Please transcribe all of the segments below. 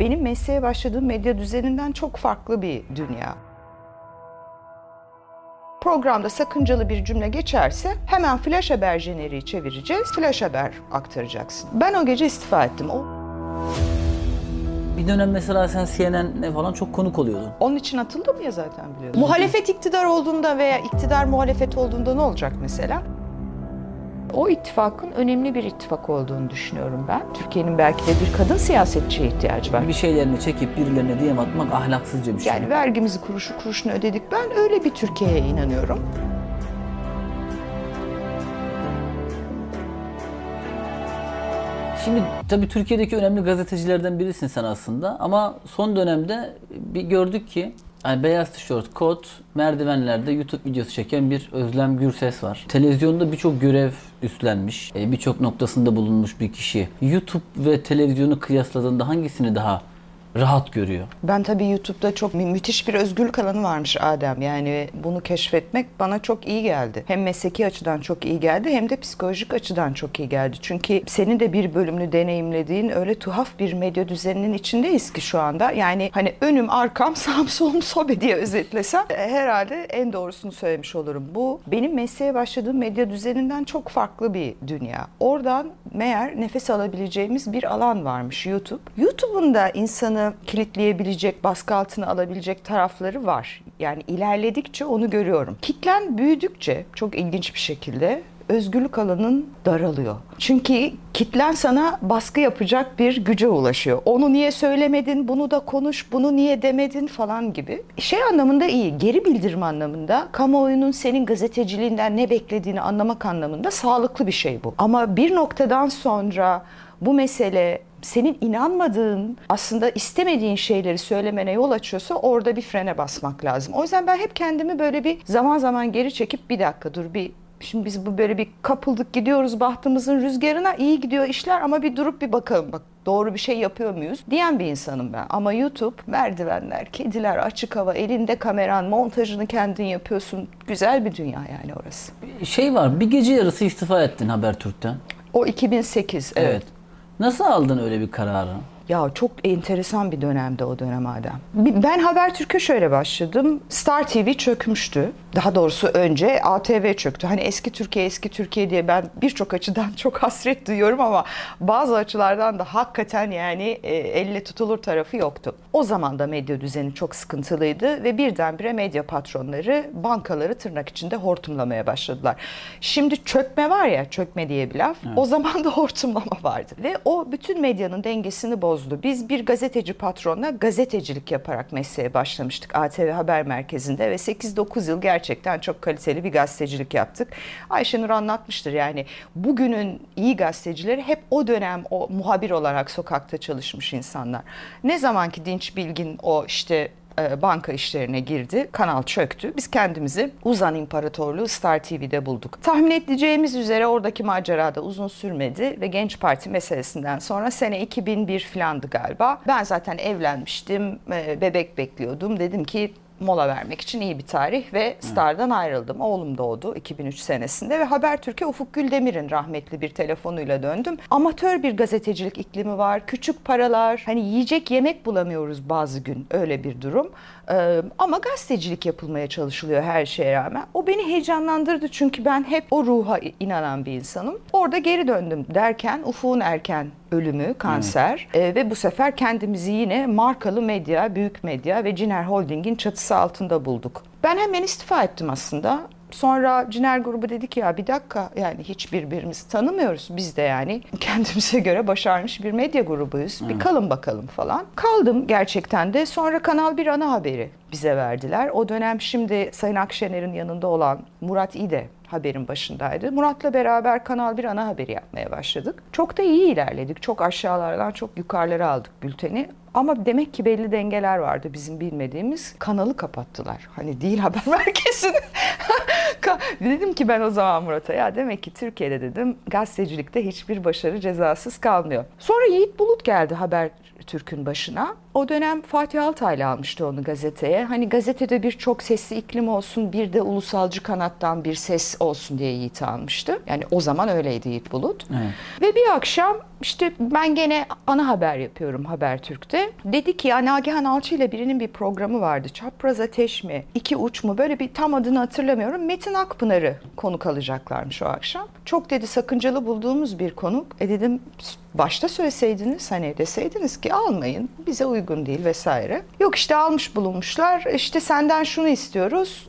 benim mesleğe başladığım medya düzeninden çok farklı bir dünya. Programda sakıncalı bir cümle geçerse hemen flash haber jeneriği çevireceğiz. Flash haber aktaracaksın. Ben o gece istifa ettim. O, Bir dönem mesela sen CNN'e falan çok konuk oluyordun. onun için atıldım ya zaten biliyorsun. Muhalefet iktidar olduğunda veya iktidar muhalefet olduğunda ne olacak mesela? O ittifakın önemli bir ittifak olduğunu düşünüyorum ben. Türkiye'nin belki de bir kadın siyasetçiye ihtiyacı var. Bir şeylerini çekip birilerine diyem atmak ahlaksızca bir şey. Yani vergimizi kuruşu kuruşuna ödedik. Ben öyle bir Türkiye'ye inanıyorum. Şimdi tabii Türkiye'deki önemli gazetecilerden birisin sen aslında ama son dönemde bir gördük ki yani beyaz tişört, kot, merdivenlerde YouTube videosu çeken bir Özlem Gürses var. Televizyonda birçok görev üstlenmiş, e, birçok noktasında bulunmuş bir kişi. YouTube ve televizyonu kıyasladığında hangisini daha rahat görüyor? Ben tabii YouTube'da çok mü- müthiş bir özgürlük alanı varmış Adem. Yani bunu keşfetmek bana çok iyi geldi. Hem mesleki açıdan çok iyi geldi hem de psikolojik açıdan çok iyi geldi. Çünkü senin de bir bölümünü deneyimlediğin öyle tuhaf bir medya düzeninin içindeyiz ki şu anda. Yani hani önüm arkam sağım solum sobe diye özetlesem e, herhalde en doğrusunu söylemiş olurum. Bu benim mesleğe başladığım medya düzeninden çok farklı bir dünya. Oradan meğer nefes alabileceğimiz bir alan varmış YouTube. YouTube'un da insanı kilitleyebilecek, baskı altına alabilecek tarafları var. Yani ilerledikçe onu görüyorum. Kitlen büyüdükçe çok ilginç bir şekilde özgürlük alanın daralıyor. Çünkü kitlen sana baskı yapacak bir güce ulaşıyor. Onu niye söylemedin, bunu da konuş, bunu niye demedin falan gibi. Şey anlamında iyi, geri bildirim anlamında, kamuoyunun senin gazeteciliğinden ne beklediğini anlamak anlamında sağlıklı bir şey bu. Ama bir noktadan sonra bu mesele senin inanmadığın, aslında istemediğin şeyleri söylemene yol açıyorsa orada bir frene basmak lazım. O yüzden ben hep kendimi böyle bir zaman zaman geri çekip bir dakika dur bir Şimdi biz bu böyle bir kapıldık gidiyoruz bahtımızın rüzgarına iyi gidiyor işler ama bir durup bir bakalım bak doğru bir şey yapıyor muyuz diyen bir insanım ben. Ama YouTube merdivenler, kediler, açık hava, elinde kameran, montajını kendin yapıyorsun. Güzel bir dünya yani orası. Şey var, bir gece yarısı istifa ettin Habertürk'ten. O 2008 evet. Evet. Nasıl aldın öyle bir kararı? Ya çok enteresan bir dönemde o dönem Adem. Ben Habertürk'e şöyle başladım. Star TV çökmüştü. Daha doğrusu önce ATV çöktü. Hani eski Türkiye eski Türkiye diye ben birçok açıdan çok hasret duyuyorum ama bazı açılardan da hakikaten yani e, elle tutulur tarafı yoktu. O zaman da medya düzeni çok sıkıntılıydı ve birdenbire medya patronları bankaları tırnak içinde hortumlamaya başladılar. Şimdi çökme var ya çökme diye bir laf. O zaman da hortumlama vardı ve o bütün medyanın dengesini bozdu. Biz bir gazeteci patronla gazetecilik yaparak mesleğe başlamıştık ATV Haber Merkezi'nde ve 8-9 yıl gerçekten çok kaliteli bir gazetecilik yaptık. Ayşenur anlatmıştır yani bugünün iyi gazetecileri hep o dönem o muhabir olarak sokakta çalışmış insanlar. Ne zaman ki Dinç Bilgin o işte e, banka işlerine girdi. Kanal çöktü. Biz kendimizi Uzan İmparatorluğu Star TV'de bulduk. Tahmin edeceğimiz üzere oradaki macera da uzun sürmedi ve Genç Parti meselesinden sonra sene 2001 filandı galiba. Ben zaten evlenmiştim, e, bebek bekliyordum. Dedim ki mola vermek için iyi bir tarih ve Star'dan ayrıldım. Oğlum doğdu 2003 senesinde ve Habertürk'e Ufuk Güldemir'in rahmetli bir telefonuyla döndüm. Amatör bir gazetecilik iklimi var. Küçük paralar. Hani yiyecek yemek bulamıyoruz bazı gün. Öyle bir durum. Ee, ama gazetecilik yapılmaya çalışılıyor her şeye rağmen. O beni heyecanlandırdı çünkü ben hep o ruha inanan bir insanım. Orada geri döndüm derken Ufuk'un erken ölümü, kanser Ee, ve bu sefer kendimizi yine markalı medya, büyük medya ve Ciner Holding'in çatısı altında bulduk. Ben hemen istifa ettim aslında. Sonra Ciner grubu dedi ki ya bir dakika yani hiç birbirimizi tanımıyoruz. Biz de yani kendimize göre başarmış bir medya grubuyuz. Bir kalın bakalım falan. Kaldım gerçekten de. Sonra Kanal bir ana haberi bize verdiler. O dönem şimdi Sayın Akşener'in yanında olan Murat İde haberin başındaydı. Murat'la beraber Kanal bir ana haberi yapmaya başladık. Çok da iyi ilerledik. Çok aşağılardan çok yukarılara aldık bülteni. Ama demek ki belli dengeler vardı bizim bilmediğimiz. Kanalı kapattılar. Hani değil haber merkezini. Dedim ki ben o zaman Murat'a ya demek ki Türkiye'de dedim gazetecilikte hiçbir başarı cezasız kalmıyor. Sonra Yiğit Bulut geldi haber Habertürk'ün başına. O dönem Fatih Altaylı almıştı onu gazeteye. Hani gazetede bir çok sesli iklim olsun, bir de ulusalcı kanattan bir ses olsun diye Yiğit almıştı. Yani o zaman öyleydi Yiğit Bulut. Evet. Ve bir akşam işte ben gene ana haber yapıyorum Habertürk'te. Dedi ki ya Nagihan Alçı ile birinin bir programı vardı. Çapraz Ateş mi? İki Uç mu? Böyle bir tam adını hatırlamıyorum. Metin Akpınar'ı konuk alacaklarmış o akşam. Çok dedi sakıncalı bulduğumuz bir konuk. E dedim başta söyleseydiniz hani deseydiniz ki almayın bize uygun değil vesaire. Yok işte almış bulunmuşlar. İşte senden şunu istiyoruz.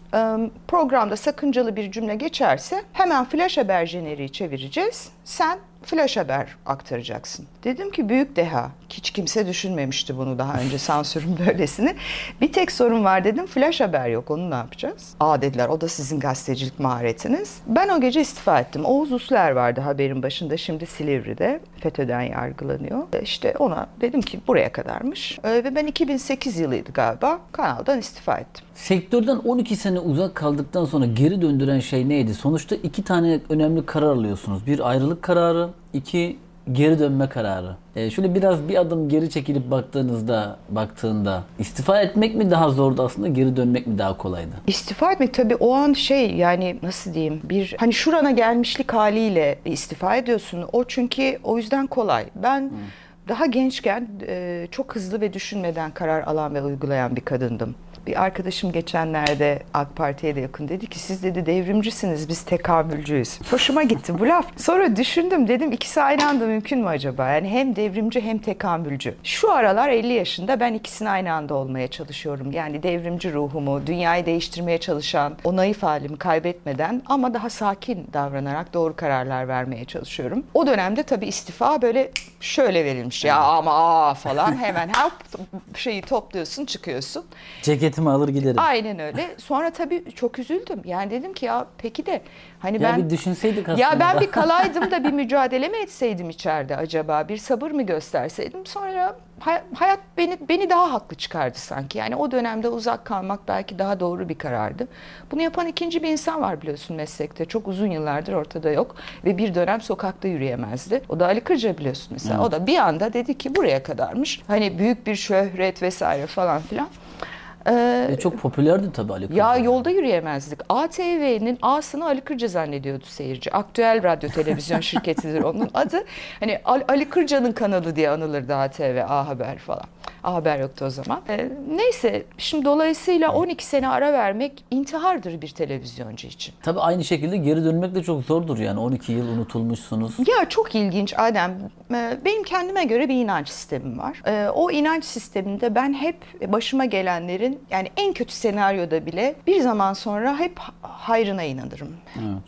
Programda sakıncalı bir cümle geçerse hemen flash haber jeneriği çevireceğiz. Sen flash haber aktaracaksın. Dedim ki büyük deha. Hiç kimse düşünmemişti bunu daha önce sansürün böylesini. Bir tek sorun var dedim. Flash haber yok. Onu ne yapacağız? Aa dediler o da sizin gazetecilik maharetiniz. Ben o gece istifa ettim. Oğuz Usler vardı haberin başında. Şimdi Silivri'de FETÖ'den yargılanıyor. E İşte ona dedim ki buraya kadarmış. E, Ve ben 2008 yılıydı galiba. Kanaldan istifa ettim. Sektörden 12 sene uzak kaldıktan sonra geri döndüren şey neydi? Sonuçta iki tane önemli karar alıyorsunuz. Bir ayrılık kararı, iki geri dönme kararı. Ee, şöyle biraz bir adım geri çekilip baktığınızda, baktığında istifa etmek mi daha zordu aslında, geri dönmek mi daha kolaydı? İstifa etmek tabii o an şey yani nasıl diyeyim bir hani şurana gelmişlik haliyle istifa ediyorsun. O çünkü o yüzden kolay. Ben daha gençken e, çok hızlı ve düşünmeden karar alan ve uygulayan bir kadındım. Bir arkadaşım geçenlerde AK Parti'ye de yakın dedi ki siz dedi devrimcisiniz biz tekamülcüyüz. Hoşuma gitti bu laf. Sonra düşündüm dedim ikisi aynı anda mümkün mü acaba? Yani hem devrimci hem tekamülcü. Şu aralar 50 yaşında ben ikisini aynı anda olmaya çalışıyorum. Yani devrimci ruhumu, dünyayı değiştirmeye çalışan, o naif halimi kaybetmeden ama daha sakin davranarak doğru kararlar vermeye çalışıyorum. O dönemde tabii istifa böyle şöyle verilmiş. Ya ama aa falan hemen her şeyi topluyorsun çıkıyorsun. Ceketimi alır giderim. Aynen öyle. Sonra tabii çok üzüldüm. Yani dedim ki ya peki de hani ya ben bir düşünseydik aslında. ya ben bir kalaydım da bir mücadele mi etseydim içeride acaba? Bir sabır mı gösterseydim? Sonra hay- hayat beni beni daha haklı çıkardı sanki. Yani o dönemde uzak kalmak belki daha doğru bir karardı. Bunu yapan ikinci bir insan var biliyorsun meslekte. Çok uzun yıllardır ortada yok ve bir dönem sokakta yürüyemezdi. O da Ali Kırca biliyorsun mesela. O da bir anda dedi ki buraya kadarmış. Hani büyük bir şöhret vesaire falan filan. Ee, çok popülerdi tabii Ali ya Kırca. yolda yürüyemezdik. ATV'nin A'sını Ali Kırca zannediyordu seyirci. Aktüel radyo televizyon şirketidir onun adı. Hani Al- Ali Kırca'nın kanalı diye anılırdı ATV, A Haber falan. A Haber yoktu o zaman. Ee, neyse şimdi dolayısıyla 12 sene ara vermek intihardır bir televizyoncu için. Tabii aynı şekilde geri dönmek de çok zordur yani 12 yıl unutulmuşsunuz. Ya çok ilginç Adem. Ee, Benim kendime göre bir inanç sistemim var. Ee, O inanç sisteminde ben hep başıma gelenlerin yani en kötü senaryoda bile bir zaman sonra hep hayrına inanırım.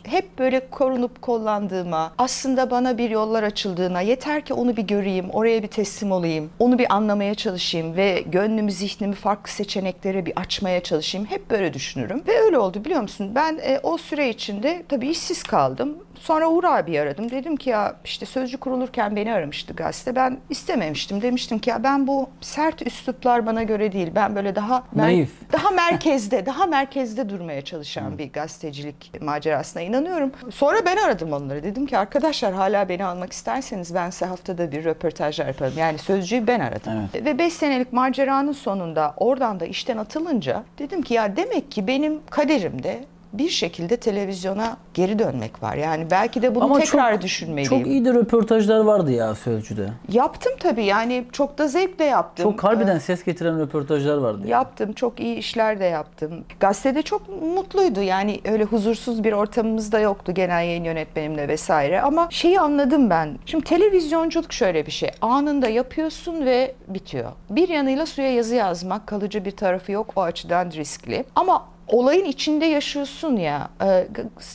Hep böyle korunup kollandığıma, aslında bana bir yollar açıldığına, yeter ki onu bir göreyim, oraya bir teslim olayım, onu bir anlamaya çalışayım ve gönlümü, zihnimi farklı seçeneklere bir açmaya çalışayım. Hep böyle düşünürüm. Ve öyle oldu biliyor musun? Ben e, o süre içinde tabii işsiz kaldım. Sonra Uğur abi aradım. Dedim ki ya işte sözcü kurulurken beni aramıştı gazete. Ben istememiştim. Demiştim ki ya ben bu sert üsluplar bana göre değil. Ben böyle daha Naif. daha merkezde, daha merkezde durmaya çalışan bir gazetecilik macerasına inanıyorum. Sonra ben aradım onları. Dedim ki arkadaşlar hala beni almak isterseniz ben size haftada bir röportajlar yaparım. Yani sözcüyü ben aradım. Ve 5 senelik maceranın sonunda oradan da işten atılınca dedim ki ya demek ki benim kaderimde bir şekilde televizyona geri dönmek var. Yani belki de bunu Ama tekrar çok, düşünmeliyim. Çok iyi de röportajlar vardı ya Sözcü'de. Yaptım tabii yani çok da zevkle yaptım. Çok harbiden ses getiren röportajlar vardı. ya. Yaptım, çok iyi işler de yaptım. Gazetede çok mutluydu yani öyle huzursuz bir ortamımız da yoktu genel yayın yönetmenimle vesaire. Ama şeyi anladım ben. Şimdi televizyonculuk şöyle bir şey. Anında yapıyorsun ve bitiyor. Bir yanıyla suya yazı yazmak kalıcı bir tarafı yok o açıdan riskli. Ama olayın içinde yaşıyorsun ya e,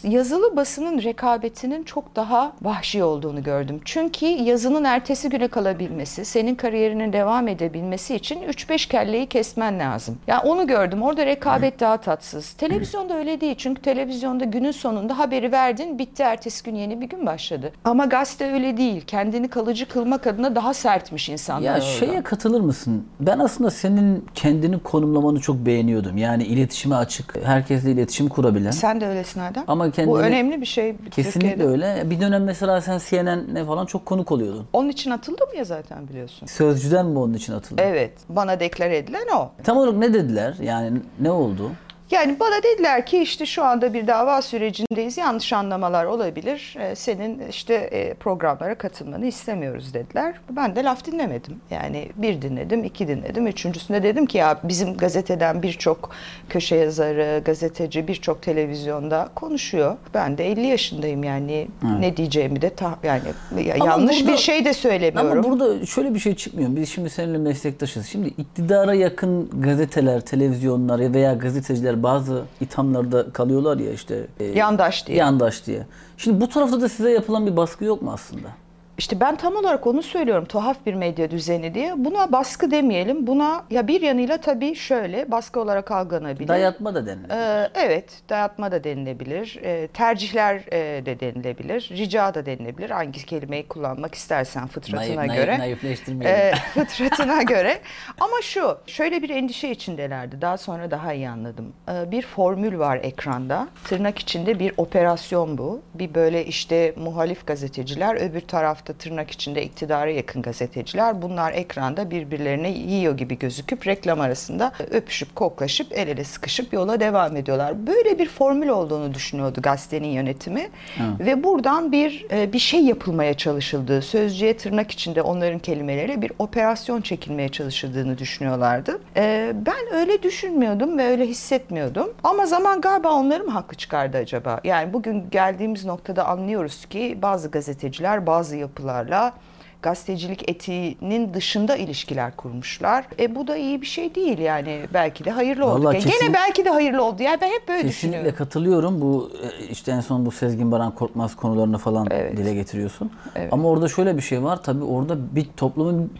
yazılı basının rekabetinin çok daha vahşi olduğunu gördüm. Çünkü yazının ertesi güne kalabilmesi, senin kariyerinin devam edebilmesi için 3-5 kelleyi kesmen lazım. Ya onu gördüm. Orada rekabet daha tatsız. Televizyonda öyle değil. Çünkü televizyonda günün sonunda haberi verdin, bitti. Ertesi gün yeni bir gün başladı. Ama gazete öyle değil. Kendini kalıcı kılmak adına daha sertmiş insanlar Ya orada. şeye katılır mısın? Ben aslında senin kendini konumlamanı çok beğeniyordum. Yani iletişime açık, açık, herkesle iletişim kurabilen. Sen de öylesin Adem. Ama kendini- Bu önemli bir şey. Kesinlikle Türkiye'de. öyle. Bir dönem mesela sen CNN'e falan çok konuk oluyordun. Onun için atıldım ya zaten biliyorsun. Sözcüden mi onun için atıldın? Evet. Bana deklar edilen o. Tam olarak ne dediler? Yani ne oldu? Yani bana dediler ki işte şu anda bir dava sürecindeyiz. Yanlış anlamalar olabilir. Ee, senin işte e, programlara katılmanı istemiyoruz dediler. Ben de laf dinlemedim. Yani bir dinledim, iki dinledim. Üçüncüsünde dedim ki ya bizim gazeteden birçok köşe yazarı, gazeteci birçok televizyonda konuşuyor. Ben de 50 yaşındayım yani ne diyeceğimi de ta- yani ya- Ama yanlış burada- bir şey de söylemiyorum. Ama burada şöyle bir şey çıkmıyor. Biz şimdi seninle meslektaşız. Şimdi iktidara yakın gazeteler, televizyonlar veya gazeteciler bazı ithamlarda kalıyorlar ya işte. e, Yandaş diye. Yandaş diye. Şimdi bu tarafta da size yapılan bir baskı yok mu aslında? İşte ben tam olarak onu söylüyorum tuhaf bir medya düzeni diye. Buna baskı demeyelim. Buna ya bir yanıyla tabii şöyle baskı olarak algılanabilir. Dayatma da denilir. Ee, evet, dayatma da denilebilir. Ee, tercihler e, de denilebilir. Rica da denilebilir. Hangi kelimeyi kullanmak istersen fıtratına Naif- göre. naifleştirmeyelim. Ee, fıtratına göre. Ama şu, şöyle bir endişe içindelerdi. Daha sonra daha iyi anladım. Ee, bir formül var ekranda. Tırnak içinde bir operasyon bu. Bir böyle işte muhalif gazeteciler, öbür tarafta tırnak içinde iktidara yakın gazeteciler. Bunlar ekranda birbirlerine yiyor gibi gözüküp reklam arasında öpüşüp koklaşıp el ele sıkışıp yola devam ediyorlar. Böyle bir formül olduğunu düşünüyordu gazetenin yönetimi. Ve buradan bir e, bir şey yapılmaya çalışıldığı, sözcüğe tırnak içinde onların kelimeleri bir operasyon çekilmeye çalışıldığını düşünüyorlardı. E, ben öyle düşünmüyordum ve öyle hissetmiyordum. Ama zaman galiba onları mı haklı çıkardı acaba? Yani bugün geldiğimiz noktada anlıyoruz ki bazı gazeteciler bazı yapılarla gazetecilik etiğinin dışında ilişkiler kurmuşlar. E bu da iyi bir şey değil yani. Belki de hayırlı oldu. Vallahi Ya kesin- Gene belki de hayırlı oldu. Yani ben hep böyle Kesinlikle düşünüyorum. katılıyorum. Bu e, işte en son bu Sezgin Baran Korkmaz konularını falan Evet. dile getiriyorsun. Evet. Ama orada şöyle bir şey var. Tabii orada bir toplumun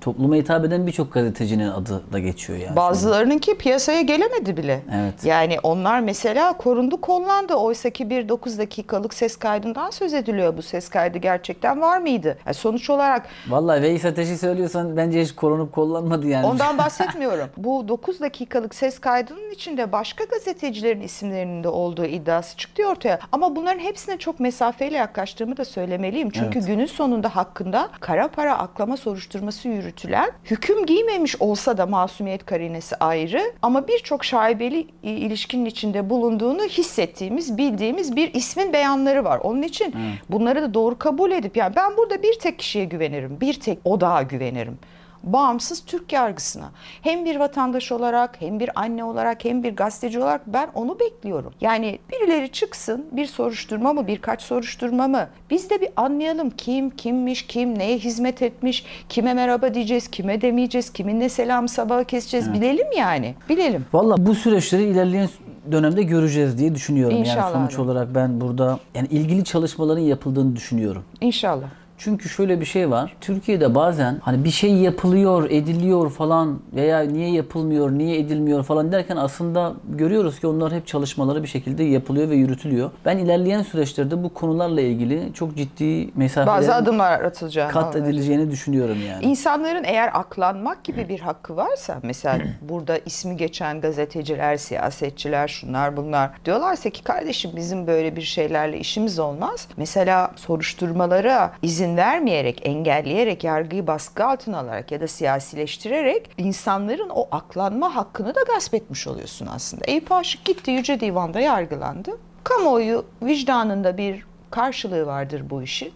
topluma hitap eden birçok gazetecinin adı da geçiyor yani. Bazılarınınki piyasaya gelemedi bile. Evet. Yani onlar mesela korundu kollandı. Oysa ki bir 9 dakikalık ses kaydından söz ediliyor. Bu ses kaydı gerçekten var mıydı? Yani sonuç olarak Vallahi Veys Ateş'i söylüyorsan bence hiç korunup kollanmadı yani. ondan bahsetmiyorum. Bu 9 dakikalık ses kaydının içinde başka gazetecilerin isimlerinin de olduğu iddiası çıktı ortaya. Ama bunların hepsine çok mesafeyle yaklaştığımı da söylemeliyim. Çünkü Evet. günün sonunda hakkında kara para aklama soruşturması yürütülen, hüküm giymemiş olsa da masumiyet karinesi ayrı ama birçok şaibeli ilişkinin içinde bulunduğunu hissettiğimiz, bildiğimiz bir ismin beyanları var. Onun için bunları da doğru kabul edip yani ben burada bir tek kişiye güvenirim. Bir tek odağa güvenirim bağımsız Türk yargısına. Hem bir vatandaş olarak, hem bir anne olarak, hem bir gazeteci olarak ben onu bekliyorum. Yani birileri çıksın, bir soruşturma mı, birkaç soruşturma mı? Biz de bir anlayalım kim, kimmiş, kim neye hizmet etmiş, kime merhaba diyeceğiz, kime demeyeceğiz, kiminle selam sabahı keseceğiz. Bilelim yani, bilelim. Vallahi bu süreçleri ilerleyen dönemde göreceğiz diye düşünüyorum. İnşallah yani sonuç abi. olarak ben burada yani ilgili çalışmaların yapıldığını düşünüyorum. İnşallah. Çünkü şöyle bir şey var. Türkiye'de bazen hani bir şey yapılıyor, ediliyor falan veya niye yapılmıyor, niye edilmiyor falan derken aslında görüyoruz ki onlar hep çalışmaları bir şekilde yapılıyor ve yürütülüyor. Ben ilerleyen süreçlerde bu konularla ilgili çok ciddi Bazı mesafelerin adımlar atılacağını kat edileceğini düşünüyorum yani. İnsanların eğer aklanmak gibi bir hakkı varsa mesela burada ismi geçen gazeteciler, siyasetçiler, şunlar bunlar diyorlarsa ki kardeşim bizim böyle bir şeylerle işimiz olmaz. Mesela soruşturmalara izin vermeyerek, engelleyerek, yargıyı baskı altına alarak ya da siyasileştirerek insanların o aklanma hakkını da gasp etmiş oluyorsun aslında. Eyüp Aşık gitti Yüce Divan'da yargılandı. Kamuoyu vicdanında bir karşılığı vardır bu işin.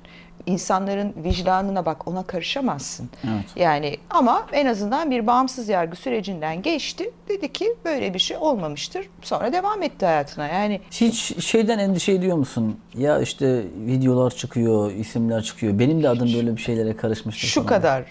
İnsanların vicdanına bak ona karışamazsın. Evet. Yani ama en azından bir bağımsız yargı sürecinden geçti. Dedi ki böyle bir şey olmamıştır. Sonra devam etti hayatına. Yani Hiç şeyden endişe ediyor musun? Ya işte videolar çıkıyor, isimler çıkıyor. Benim de adım böyle bir şeylere karışmıştır şu falan. kadar.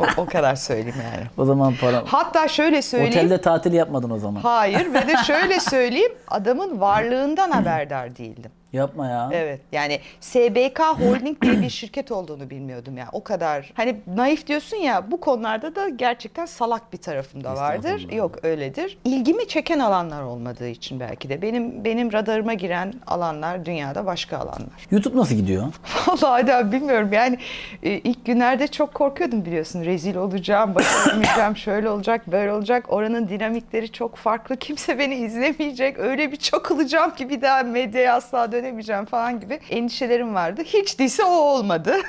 O, o kadar söyleyeyim yani. O zaman para... Hatta şöyle söyleyeyim. Otelde tatil yapmadın o zaman. Hayır ve de şöyle söyleyeyim. Adamın varlığından haberdar değildim. Yapma ya. Evet yani SBK Holding diye bir şirket olduğunu bilmiyordum ya o kadar. Hani naif diyorsun ya bu konularda da gerçekten salak bir tarafım da vardır. Yok öyledir. İlgimi çeken alanlar olmadığı için belki de. Benim benim radarıma giren alanlar dünyada başka alanlar. YouTube nasıl gidiyor? Vallahi de bilmiyorum yani e, ilk günlerde çok korkuyordum biliyorsun. Rezil olacağım, başaramayacağım, şöyle olacak, böyle olacak. Oranın dinamikleri çok farklı. Kimse beni izlemeyecek. Öyle bir çakılacağım ki bir daha medyaya asla dönemeyeceğim falan gibi endişelerim vardı. Hiç değilse o olmadı.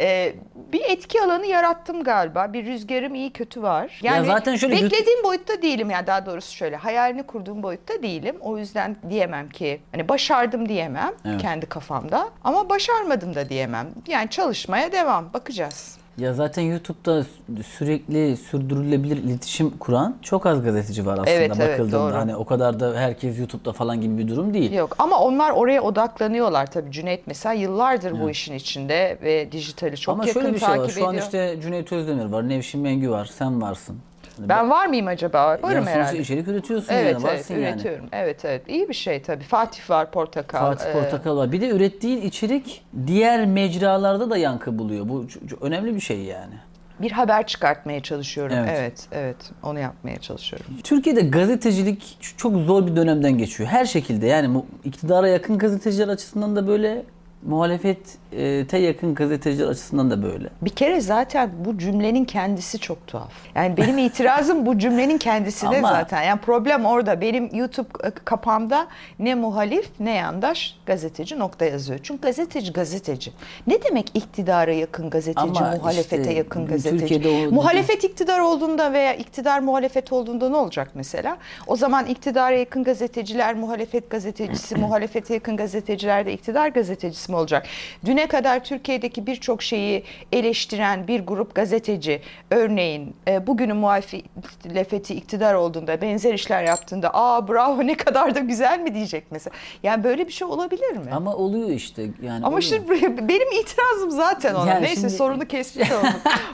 E, bir etki alanı yarattım galiba. Bir rüzgarım iyi kötü var. Yani zaten şöyle YouTube- beklediğim boyutta değilim yani daha doğrusu şöyle hayalini kurduğum boyutta değilim. O yüzden diyemem ki hani başardım diyemem Evet. kendi kafamda ama başarmadım da diyemem. Yani çalışmaya devam bakacağız. Ya zaten YouTube'da sü- sürekli sürdürülebilir iletişim kuran çok az gazeteci var aslında Evet, evet, bakıldığında. doğru. Hani o kadar da herkes YouTube'da falan gibi bir durum değil. Yok ama onlar oraya odaklanıyorlar tabii. Cüneyt mesela yıllardır bu işin içinde ve dijitali çok Ama yakın şöyle bir şey takip var. Şu an ediyor. işte Cüneyt Özdemir var, Nevşin Mengü var, sen varsın. Hani Ben var mıyım acaba? Varım ya herhalde. içerik üretiyorsun Evet yani, evet yani. üretiyorum. Evet evet iyi bir şey tabii. Fatih var Portakal. Fatih Ee, Portakal var. Bir de ürettiğin içerik diğer mecralarda da yankı buluyor. Bu önemli bir şey yani. bir haber çıkartmaya çalışıyorum. Evet. evet evet onu yapmaya çalışıyorum. Türkiye'de gazetecilik çok zor bir dönemden geçiyor. Her şekilde yani iktidara yakın gazeteciler açısından da böyle, muhalefete yakın gazeteciler açısından da böyle. Bir kere zaten bu cümlenin kendisi çok tuhaf. Yani benim itirazım bu cümlenin kendisine Ama- zaten. Yani problem orada. Benim YouTube kapağımda ne muhalif ne yandaş gazeteci nokta yazıyor. Çünkü gazeteci gazeteci. Ne demek iktidara yakın gazeteci, Ama muhalefete işte yakın gazeteci? Türkiye'de o- Muhalefet iktidar olduğunda veya iktidar muhalefet olduğunda ne olacak mesela? O zaman iktidara yakın gazeteciler muhalefet gazetecisi, muhalefete yakın gazeteciler de iktidar gazetecisi mi olacak? Düne kadar Türkiye'deki birçok şeyi eleştiren bir grup gazeteci örneğin e, bugünün muhalefeti iktidar olduğunda benzer işler yaptığında aa bravo ne kadar da güzel mi diyecek mesela. Yani böyle bir şey olabilir mi? Ama oluyor işte yani. Ama oluyor. işte benim itirazım zaten ona. Yani Neyse şimdi- sorunu kesmiş oldum.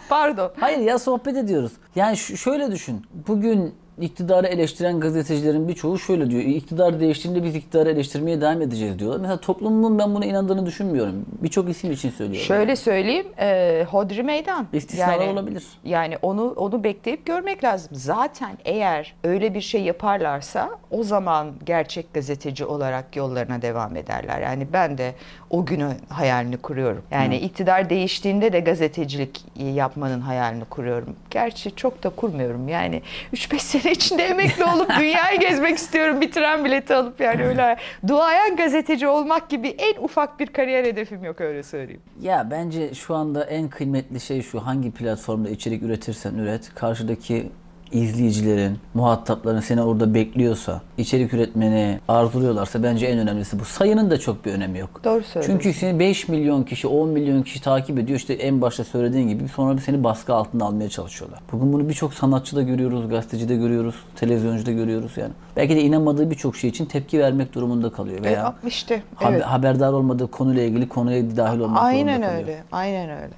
Pardon. Hayır ya sohbet ediyoruz. Yani şöyle düşün. Bugün iktidarı eleştiren gazetecilerin birçoğu şöyle diyor. İktidar değiştiğinde biz iktidarı eleştirmeye devam edeceğiz diyorlar. Mesela toplumun ben buna inandığını düşünmüyorum. Birçok isim için söylüyorum. Şöyle söyleyeyim, e, hodri meydan. İstisnalar olabilir. Yani onu onu bekleyip görmek lazım. Zaten eğer öyle bir şey yaparlarsa o zaman gerçek gazeteci olarak yollarına devam ederler. Yani ben de o günü hayalini kuruyorum. Yani iktidar değiştiğinde de gazetecilik yapmanın hayalini kuruyorum. Gerçi çok da kurmuyorum. Yani 3-5 sene içinde emekli olup dünyayı gezmek istiyorum. Bir tren bileti alıp yani öyle duayen gazeteci olmak gibi en ufak bir kariyer hedefim yok öyle söyleyeyim. Ya bence şu anda en kıymetli şey şu hangi platformda içerik üretirsen üret karşıdaki izleyicilerin, muhatapların seni orada bekliyorsa, içerik üretmeni arzuluyorlarsa bence en önemlisi bu. Sayının da çok bir önemi yok. Doğru söylüyorsun. Çünkü seni 5 milyon kişi, 10 milyon kişi takip ediyor. İşte en başta söylediğin gibi sonra seni baskı altına almaya çalışıyorlar. Bugün bunu birçok sanatçıda görüyoruz, gazetecide görüyoruz, televizyoncuda görüyoruz yani. Belki de inanmadığı birçok şey için tepki vermek durumunda kalıyor veya E, işte haber- evet. haberdar olmadığı konuyla ilgili konuya dahil olmak Aynen zorunda kalıyor. öyle. Aynen öyle.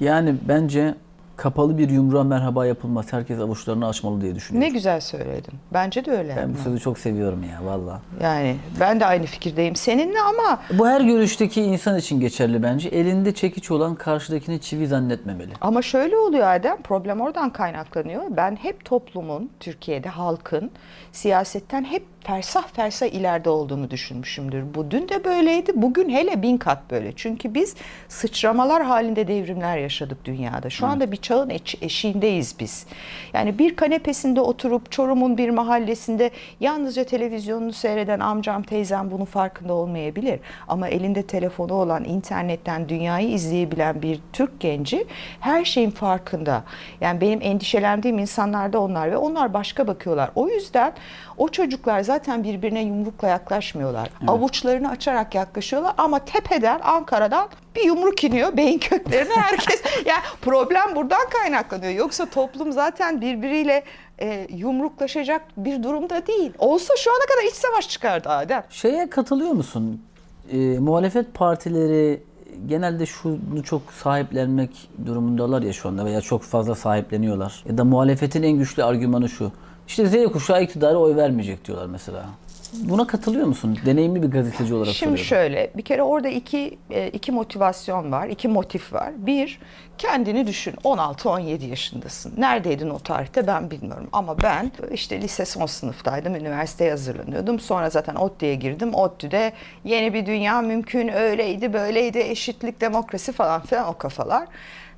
Yani bence kapalı bir yumruğa merhaba yapılmaz. Herkes avuçlarını açmalı diye Ne düşünüyorum. güzel söyledin. Bence de öyle. Ben bu sözü çok seviyorum ya valla. Yani ben de aynı fikirdeyim seninle ama Bu her görüşteki insan için geçerli bence. Elinde çekiç olan karşıdakini çivi zannetmemeli. ama şöyle oluyor Adem. Problem oradan kaynaklanıyor. Ben hep toplumun, Türkiye'de halkın siyasetten hep fersah fersah ileride olduğunu düşünmüşümdür. Bu dün de böyleydi. Bugün hele bin kat böyle. Çünkü biz sıçramalar halinde devrimler yaşadık dünyada. Şu anda bir çağın eş- eşiğindeyiz biz. Yani bir kanepesinde oturup Çorum'un bir mahallesinde yalnızca televizyonunu seyreden amcam teyzem bunun farkında olmayabilir. Ama elinde telefonu olan internetten dünyayı izleyebilen bir Türk genci her şeyin farkında. Yani benim endişelendiğim insanlar da onlar ve onlar başka bakıyorlar. O yüzden o çocuklar zaten birbirine yumrukla yaklaşmıyorlar. Avuçlarını açarak yaklaşıyorlar ama tepeden Ankara'dan bir yumruk iniyor beyin köklerine herkes. yani problem buradan kaynaklanıyor. Yoksa toplum zaten birbiriyle e, yumruklaşacak bir durumda değil. Olsa şu ana kadar iç savaş çıkardı Adem. Şeye katılıyor musun? Ee, muhalefet partileri genelde şunu çok sahiplenmek durumundalar ya şu anda veya çok fazla sahipleniyorlar. Ya da muhalefetin en güçlü argümanı şu. İşte Z kuşağı iktidara oy vermeyecek diyorlar mesela. Buna katılıyor musun? Deneyimli bir gazeteci olarak Şimdi soruyorum. şöyle, bir kere orada iki e, iki motivasyon var, iki motif var. Bir, kendini düşün. 16-17 yaşındasın. Neredeydin o tarihte ben bilmiyorum. Ama ben işte lise son sınıftaydım, üniversiteye hazırlanıyordum. Sonra zaten ODTÜ'ye girdim. ODTÜ'de yeni bir dünya mümkün, öyleydi, böyleydi, eşitlik, demokrasi falan filan o kafalar.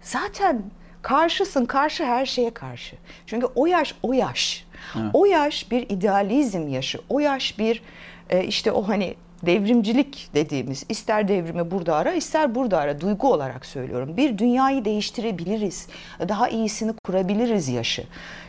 Zaten karşısın, karşı her şeye karşı. Çünkü o yaş o yaş. O yaş bir idealizm yaşı. O yaş bir e, işte o hani devrimcilik dediğimiz ister devrimi burada ara ister burada ara duygu olarak söylüyorum. Bir dünyayı değiştirebiliriz. Daha iyisini kurabiliriz yaşı.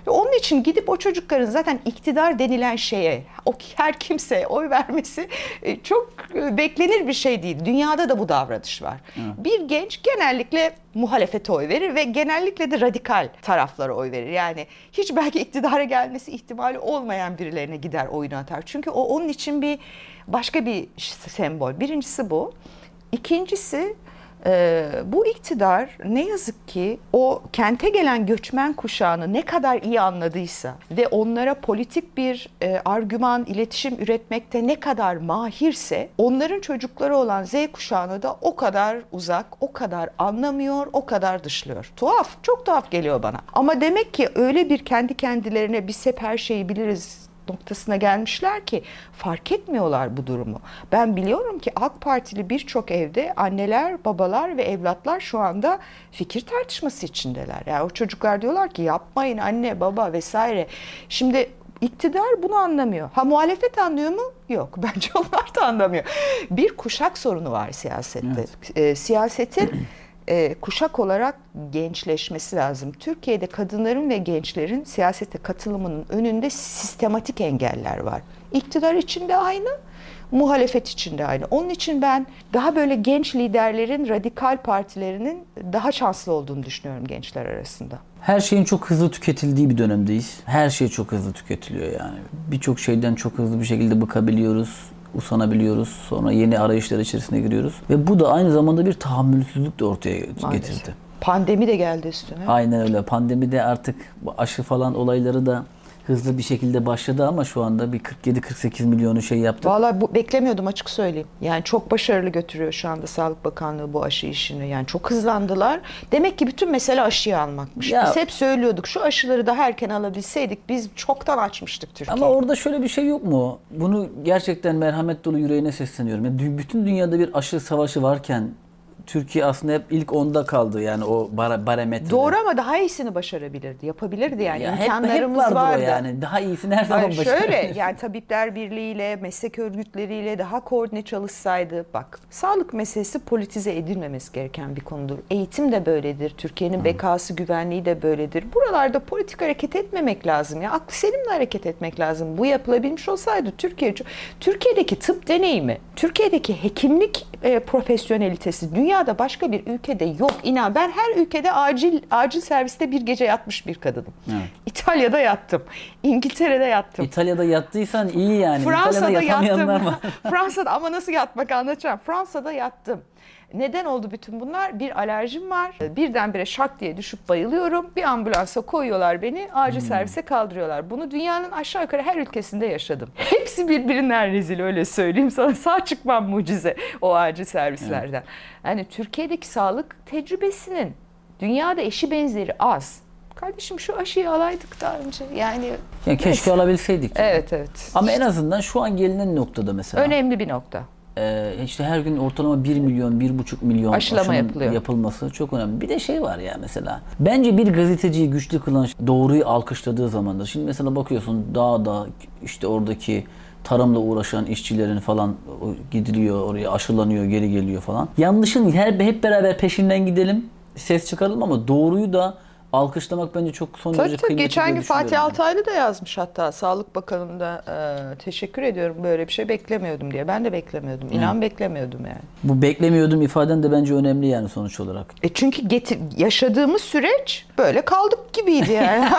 Onun için gidip o çocukların zaten iktidar denilen şeye o her kimseye oy vermesi e, çok e, beklenir bir şey değil. Dünyada da bu davranış var. Bir genç genellikle muhalefete oy verir ve genellikle de radikal taraflara oy verir. Yani hiç belki iktidara gelmesi ihtimali olmayan birilerine gider oyunu atar. Çünkü o onun için bir başka bir sembol. Birincisi bu. İkincisi e, bu iktidar ne yazık ki o kente gelen göçmen kuşağını ne kadar iyi anladıysa ve onlara politik bir e, argüman, iletişim üretmekte ne kadar mahirse onların çocukları olan Z kuşağını da o kadar uzak, o kadar anlamıyor, o kadar dışlıyor. Tuhaf, çok tuhaf geliyor bana. Ama demek ki öyle bir kendi kendilerine biz hep her şeyi biliriz noktasına gelmişler ki fark etmiyorlar bu durumu. Ben biliyorum ki AK Partili birçok evde anneler, babalar ve evlatlar şu anda fikir tartışması içindeler. Yani o çocuklar diyorlar ki yapmayın anne, baba vesaire. Şimdi iktidar bunu anlamıyor. Ha muhalefet anlıyor mu? Yok. Bence onlar da anlamıyor. Bir kuşak sorunu var siyasette. Ee, siyasetin e, kuşak olarak gençleşmesi lazım. Türkiye'de kadınların ve gençlerin siyasete katılımının önünde sistematik engeller var. İktidar için de aynı, muhalefet için de aynı. Onun için ben daha böyle genç liderlerin, radikal partilerinin daha şanslı olduğunu düşünüyorum gençler arasında. Her şeyin çok hızlı tüketildiği bir dönemdeyiz. Her şey çok hızlı tüketiliyor yani. Birçok şeyden çok hızlı bir şekilde bıkabiliyoruz, usanabiliyoruz. Sonra yeni arayışlar içerisine giriyoruz. Ve bu da aynı zamanda bir tahammülsüzlük de ortaya Maalesef. getirdi. Pandemi de geldi üstüne. Aynen öyle. Pandemide artık bu aşı falan olayları da hızlı bir şekilde başladı ama şu anda bir 47-48 milyonu şey yaptı. Vallahi bu beklemiyordum açık söyleyeyim. Yani çok başarılı götürüyor şu anda Sağlık Bakanlığı bu aşı işini. Yani çok hızlandılar. Demek ki bütün mesele aşıyı almakmış. Ya- Biz hep söylüyorduk şu aşıları daha erken alabilseydik biz çoktan açmıştık Türkiye. Ama orada şöyle bir şey yok mu? Bunu gerçekten merhamet dolu yüreğine sesleniyorum. Yani bütün dünyada bir aşı savaşı varken Türkiye aslında hep ilk onda kaldı yani o bar- barometrede. Doğru ama daha iyisini başarabilirdi. Yapabilirdi yani. Ya hep, hep İmkanlarımız vardı o yani. Daha iyisini her zaman Hayır, şöyle yani Tabipler Birliği ile meslek örgütleriyle daha koordine çalışsaydı bak sağlık meselesi politize edilmemesi gereken bir konudur. Eğitim de böyledir. Türkiye'nin bekası güvenliği de böyledir. Buralarda politik hareket etmemek lazım ya. Aklı selimle hareket etmek lazım. Bu yapılabilmiş olsaydı Türkiye Türkiye'deki tıp deneyimi, Türkiye'deki hekimlik e, profesyonelitesi dünyada başka bir ülkede yok. İnan ben her ülkede acil acil serviste bir gece yatmış bir kadınım. Evet. İtalya'da yattım. İngiltere'de yattım. İtalya'da yattıysan iyi yani. Fransa'da İtalya'da yattım. var. Fransa'da ama nasıl yatmak anlatacağım. Fransa'da yattım. Neden oldu bütün bunlar? Bir alerjim var. Birdenbire şak diye düşüp bayılıyorum. Bir ambulansa koyuyorlar beni. Acil Hmm. servise kaldırıyorlar. Bunu dünyanın aşağı yukarı her ülkesinde yaşadım. Hepsi birbirinden rezil öyle söyleyeyim sana. Sağ çıkmam mucize o acil servislerden. Yani Türkiye'deki sağlık tecrübesinin dünyada eşi benzeri az. Kardeşim şu aşıyı alaydık daha önce. Yani Yani keşke alabilseydik. evet evet. Ama en azından şu an gelinen noktada mesela. Önemli bir nokta. Ee, işte her gün ortalama 1 milyon, 1,5 milyon Aşılama yapılıyor. yapılması çok önemli. Bir de şey var ya mesela. Bence bir gazeteciyi güçlü kılan şey doğruyu alkışladığı zamandır. Şimdi mesela bakıyorsun dağda işte oradaki tarımla uğraşan işçilerin falan gidiliyor oraya aşılanıyor geri geliyor falan. Yanlışın her hep beraber peşinden gidelim ses çıkaralım ama doğruyu da alkışlamak bence çok son derece tabii. kıymetli Geçen gün Fatih. Altaylı da yazmış hatta Sağlık Bakanı'nda e, teşekkür ediyorum böyle bir şey beklemiyordum diye. Ben de beklemiyordum. İnan beklemiyordum yani. Bu beklemiyordum ifaden de bence önemli yani sonuç olarak. E çünkü getir, yaşadığımız süreç böyle kaldık gibiydi yani.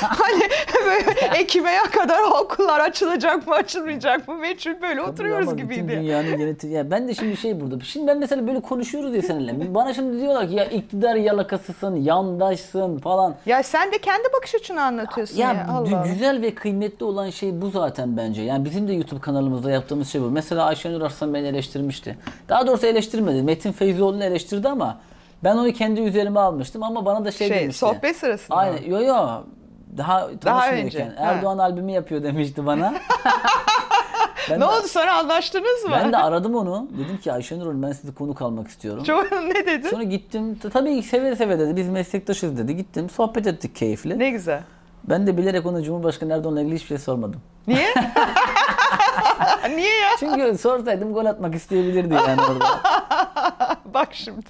hani böyle Ekim'e kadar okullar açılacak mı açılmayacak mı meçhul böyle Tabii oturuyoruz gibiydi. dünyanın yönetim... Ya ben de şimdi şey burada. Şimdi ben mesela böyle konuşuyoruz ya seninle. Bana şimdi diyorlar ki ya iktidar yalakasısın, yandaşsın falan. Ya sen de kendi bakış açını anlatıyorsun ya. Ya Allah güzel ve kıymetli olan şey bu zaten bence. Yani bizim de YouTube kanalımızda yaptığımız şey bu. Mesela Ayşenur Arslan beni eleştirmişti. Daha doğrusu eleştirmedi. Metin Feyzioğlu'nu eleştirdi ama ben onu kendi üzerime almıştım ama bana da şey, Şey, demişti. sohbet sırasında Aynen. Yo yo. Daha tanışmıyorken. önce, ha. Erdoğan albümü yapıyor demişti bana. ben Ne de, oldu sonra anlaştınız mı? Ben de aradım onu. Dedim ki Ayşenur Hanım ben sizi konuk almak istiyorum. Çok ne dedin? Sonra gittim. Tabii seve seve dedi. Biz meslektaşız dedi. Gittim. Sohbet ettik keyifli. Ne güzel. Ben de bilerek ona Cumhurbaşkanı Erdoğan'la ilgili hiçbir şey sormadım. Niye? Niye ya? Çünkü sorsaydım gol atmak isteyebilirdi yani orada. Bak şimdi.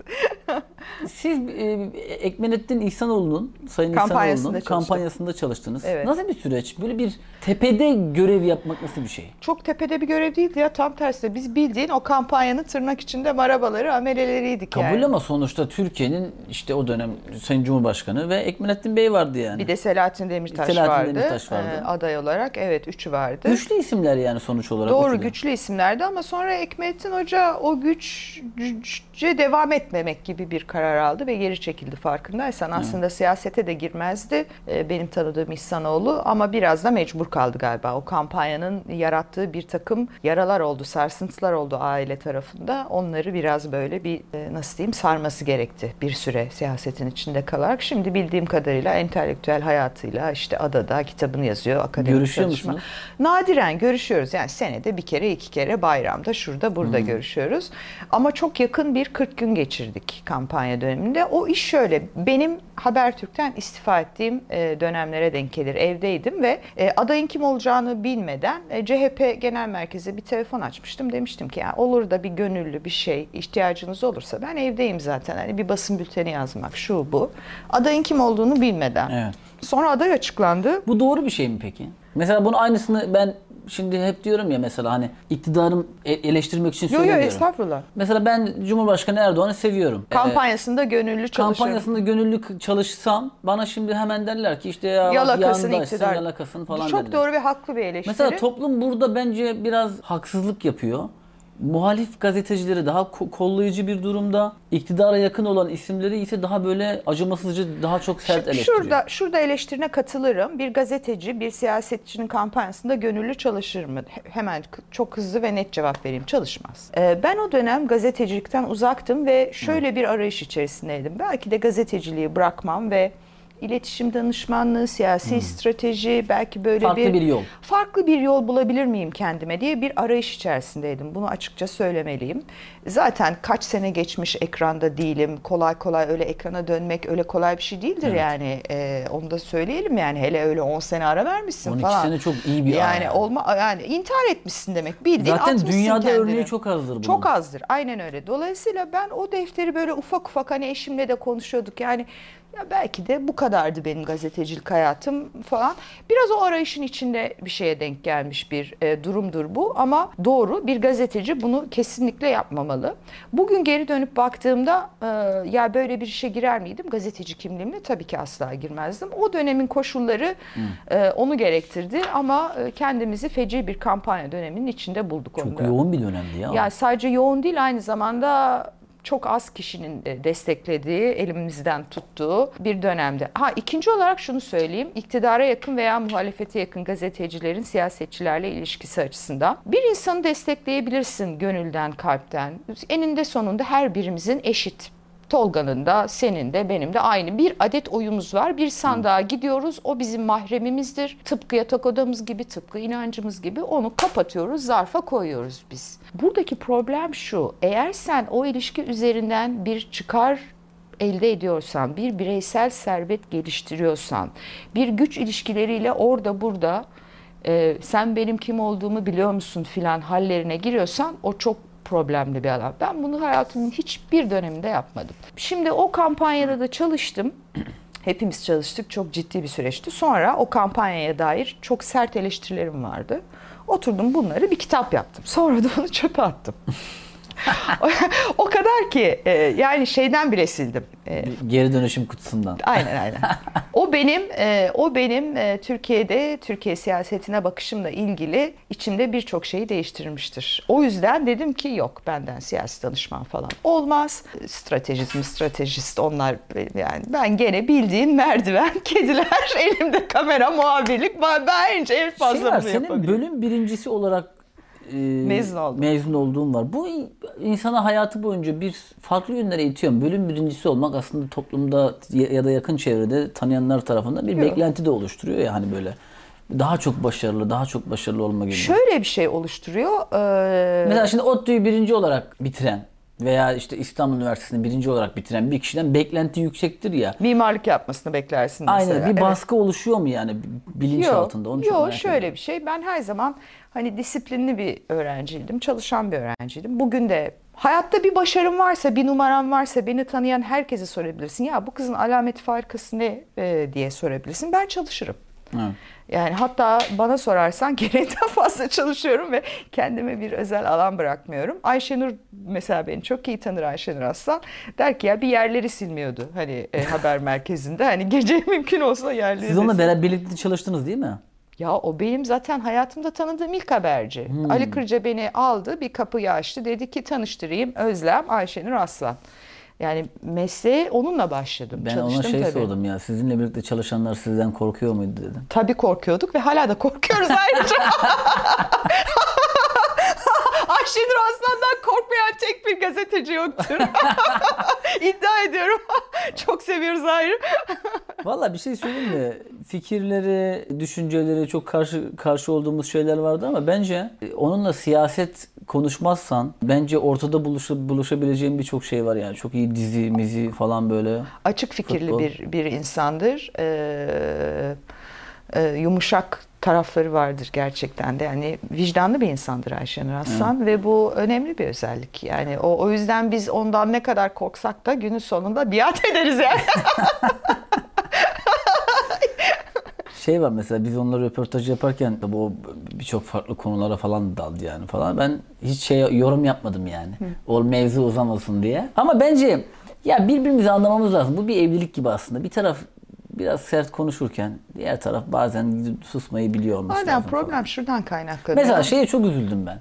Siz e, Ekmenettin İhsanoğlu'nun, Sayın Kampanyasında İhsanoğlu'nun çalıştım. kampanyasında çalıştınız. Evet. Nasıl bir süreç? Böyle bir tepede görev yapmak nasıl bir şey? Çok tepede bir görev değildi ya tam tersi. Biz bildiğin o kampanyanın tırnak içinde marabaları, ameleleriydik Kabul yani. ama sonuçta Türkiye'nin işte o dönem Sayın Cumhurbaşkanı ve Ekmenettin Bey vardı yani. Bir de Selahattin Demirtaş Selahattin vardı. Demirtaş vardı. Ee, aday olarak. Evet üçü vardı. Güçlü isimler yani sonuç olarak. Doğru güçlü isimlerdi ama sonra Ekmettin Hoca o güçce devam etmemek gibi bir karar aldı ve geri çekildi farkındaysan. Aslında siyasete de girmezdi e, benim tanıdığım İhsanoğlu ama biraz da mecbur kaldı galiba. O kampanyanın yarattığı bir takım yaralar oldu, sarsıntılar oldu aile tarafında. Onları biraz böyle bir e, nasıl diyeyim sarması gerekti bir süre siyasetin içinde kalarak. Şimdi bildiğim kadarıyla entelektüel hayatıyla işte adada kitabını yazıyor, akademik Görüşüyor çalışma. musunuz? Nadiren görüşüyoruz. Yani senede bir kere iki kere bayramda şurada burada görüşüyoruz. Ama çok yakın bir 40 gün geçirdik kampanya döneminde. O iş şöyle. Benim Habertürk'ten istifa ettiğim e, dönemlere denk gelir. Evdeydim ve e, adayın kim olacağını bilmeden e, CHP Genel Merkezi'ne bir telefon açmıştım. Demiştim ki yani olur da bir gönüllü bir şey ihtiyacınız olursa ben evdeyim zaten. Hani bir basın bülteni yazmak şu bu. Adayın kim olduğunu bilmeden. Evet. Sonra aday açıklandı. Bu doğru bir şey mi peki? Mesela bunun aynısını ben şimdi hep diyorum ya mesela hani iktidarım e- eleştirmek için Yok yok söylemiyorum. estağfurullah. Mesela ben Cumhurbaşkanı Erdoğan'ı seviyorum. Ee, Kampanyasında gönüllü çalışıyorum. kampanyasında gönüllü çalışsam bana şimdi hemen derler ki işte ya Yalakasın iktidar. yalakasın falan çok derler. doğru ve haklı bir eleştiri. Mesela toplum burada bence biraz haksızlık yapıyor. Muhalif gazetecileri daha ko- kollayıcı bir durumda, iktidara yakın olan isimleri ise daha böyle acımasızca daha çok sert Şimdi eleştiriyor. Şurada, şurada eleştirine katılırım. Bir gazeteci, bir siyasetçinin kampanyasında gönüllü çalışır mı? He- Hemen çok hızlı ve net cevap vereyim. Çalışmaz. Ee, ben o dönem gazetecilikten uzaktım ve şöyle bir arayış içerisindeydim. Belki de gazeteciliği bırakmam ve iletişim danışmanlığı, siyasi strateji, belki böyle Farklı bir yol. farklı bir yol bulabilir miyim kendime diye bir arayış içerisindeydim. Bunu açıkça söylemeliyim. Zaten kaç sene geçmiş ekranda değilim. Kolay kolay öyle ekrana dönmek öyle kolay bir şey değildir Evet. yani. Ee, onu da söyleyelim yani. Hele öyle 10 sene ara vermişsin 12 falan. sene çok iyi bir ara yani yani. olma yani intihar etmişsin demek. Bildiğin Zaten dünyada kendini. örneği çok azdır bunun. Çok azdır. Aynen öyle. Dolayısıyla ben o defteri böyle ufak ufak hani eşimle de konuşuyorduk. Yani ya belki de bu kadardı benim gazetecilik hayatım falan. Biraz o arayışın içinde bir şeye denk gelmiş bir e, durumdur bu ama doğru bir gazeteci bunu kesinlikle yapmamalı. Bugün geri dönüp baktığımda e, ya böyle bir işe girer miydim gazeteci kimliğimle tabii ki asla girmezdim. O dönemin koşulları e, onu gerektirdi ama e, kendimizi feci bir kampanya döneminin içinde bulduk. Çok onda. yoğun bir dönemdi ya. Ya sadece yoğun değil aynı zamanda çok az kişinin e, desteklediği, elimizden tuttuğu bir dönemde. Ha ikinci olarak şunu söyleyeyim. İktidara yakın veya muhalefete yakın gazetecilerin siyasetçilerle ilişkisi açısından. Bir insanı destekleyebilirsin gönülden, kalpten. Eninde sonunda her birimizin eşit. Tolga'nın da senin de benim de aynı. Bir adet oyumuz var. Bir sandığa gidiyoruz. O bizim mahremimizdir. Tıpkı yatak odamız gibi, tıpkı inancımız gibi onu kapatıyoruz, zarfa koyuyoruz biz. Buradaki problem şu. Eğer sen o ilişki üzerinden bir çıkar elde ediyorsan, bir bireysel servet geliştiriyorsan, bir güç ilişkileriyle orada burada e, sen benim kim olduğumu biliyor musun filan hallerine giriyorsan o çok problemli bir alan. Ben bunu hayatımın hiçbir döneminde yapmadım. Şimdi o kampanyada da çalıştım. Hepimiz çalıştık. Çok ciddi bir süreçti. Sonra o kampanyaya dair çok sert eleştirilerim vardı. Oturdum bunları bir kitap yaptım. Sonra da onu çöpe attım. o kadar ki e, yani şeyden bile sildim. E, Geri dönüşüm kutusundan. Aynen aynen. O benim e, o benim e, Türkiye'de Türkiye siyasetine bakışımla ilgili içimde birçok şeyi değiştirmiştir. O yüzden dedim ki yok benden siyasi danışman falan olmaz. Stratejist mi stratejist onlar yani ben gene bildiğim merdiven, kediler, elimde kamera, muhabirlik ben bence en fazla şey var, bunu senin yapabilirim. bölüm birincisi olarak e, Mezun oldum. mezun olduğun var. Bu in- insana hayatı boyunca bir farklı yönlere itiyor. Bölüm birincisi olmak aslında toplumda ya da yakın çevrede tanıyanlar tarafından bir Yok. beklenti de oluşturuyor ya hani böyle. Daha çok başarılı, daha çok başarılı olma gibi. Şöyle bir şey oluşturuyor. e, Mesela şimdi ODTÜ'yü birinci olarak bitiren veya işte İstanbul Üniversitesi'ni birinci olarak bitiren bir kişiden beklenti yüksektir ya. mimarlık yapmasını beklersin mesela. Aynen bir Evet. baskı oluşuyor mu yani bilinç Yok, altında? Onu merak şöyle ediyorum. bir şey. Ben her zaman hani disiplinli bir öğrenciydim, çalışan bir öğrenciydim. Bugün de hayatta bir başarım varsa, bir numaram varsa beni tanıyan herkese sorabilirsin. Ya bu kızın alameti farkası ne e, diye sorabilirsin. Ben çalışırım. Evet. Yani hatta bana sorarsan gereğinden fazla çalışıyorum ve kendime bir özel alan bırakmıyorum. Ayşenur mesela beni çok iyi tanır Ayşenur Aslan. Der ki ya bir yerleri silmiyordu hani e, haber merkezinde. Hani gece mümkün olsa yerleri Siz onunla beraber birlikte çalıştınız değil mi? Ya o benim zaten hayatımda tanıdığım ilk haberci. Ali Kırca beni aldı, bir kapıyı açtı. Dedi ki tanıştırayım Özlem Ayşenur Aslan. Yani mesleğe onunla başladım. Ben ona Çalıştım şey tabii. sordum ya. Sizinle birlikte çalışanlar sizden korkuyor muydu dedim. Tabii korkuyorduk ve hala da korkuyoruz ayrıca. Ayşenur Aslan'dan korkmayan tek bir gazeteci yoktur. İddia ediyorum. Çok seviyoruz ayrı. Valla bir şey söyleyeyim mi? Fikirleri, düşünceleri çok karşı karşı olduğumuz şeyler vardı ama bence e, onunla siyaset konuşmazsan bence ortada buluşa, buluşabileceğin birçok şey var yani. Çok iyi dizi, mizi falan böyle. açık fikirli Futbol. bir bir insandır. Ee, e, yumuşak tarafları vardır gerçekten de. Yani vicdanlı bir insandır Ayşenur Aslan ve bu önemli bir özellik. Yani o o yüzden biz ondan ne kadar korksak da günün sonunda biat ederiz yani. Şey var mesela biz onunla röportaj yaparken o birçok farklı konulara falan daldı yani falan. Ben hiç şey yorum yapmadım yani. O mevzu uzamasın diye. Ama bence ya birbirimizi anlamamız lazım. Bu bir evlilik gibi aslında. Bir taraf biraz sert konuşurken diğer taraf bazen susmayı biliyor olması Aynen lazım falan. problem şuradan kaynaklanıyor. Mesela şeye çok üzüldüm ben.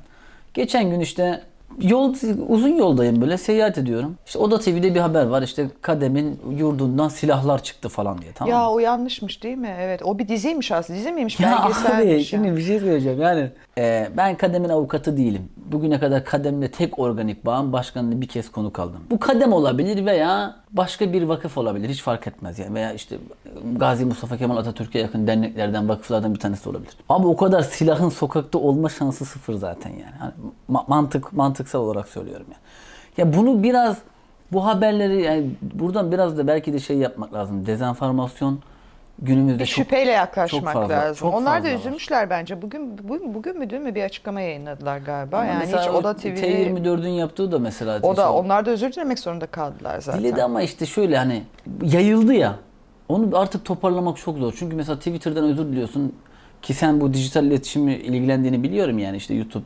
Geçen gün işte yol uzun yoldayım böyle seyahat ediyorum. İşte Oda TV'de bir haber var. İşte Kadem'in yurdundan silahlar çıktı falan diye. Tamam mı? Ya o yanlışmış değil mi? Evet. O bir diziymiş aslında. Dizi miymiş? Ya abi Belgeselmiş. şimdi bir şey söyleyeceğim yani e, ben kademin avukatı değilim. Bugüne kadar kademle tek organik bağım başkanını bir kez konuk aldım. Bu kadem olabilir veya başka bir vakıf olabilir hiç fark etmez yani veya işte Gazi Mustafa Kemal Atatürk'e yakın derneklerden vakıflardan bir tanesi olabilir. Ama o kadar silahın sokakta olma şansı sıfır zaten yani. Hani ma- mantık mantıksal olarak söylüyorum yani. Ya bunu biraz bu haberleri yani buradan biraz da belki de şey yapmak lazım. Dezenformasyon günümüzde Bir çok şüpheyle yaklaşmak çok fazla, lazım. çok Onlar da fazla var. üzülmüşler bence. Bugün bugün bugün mü dün mü bir açıklama yayınladılar galiba. Ama yani hiç Oda TV'de T24'ün yaptığı da mesela o da onlar da özür dilemek zorunda kaldılar zaten. diledi ama işte şöyle hani yayıldı ya. Onu artık toparlamak çok zor. Çünkü mesela Twitter'dan özür diliyorsun ki sen bu dijital iletişimi ilgilendiğini biliyorum yani işte YouTube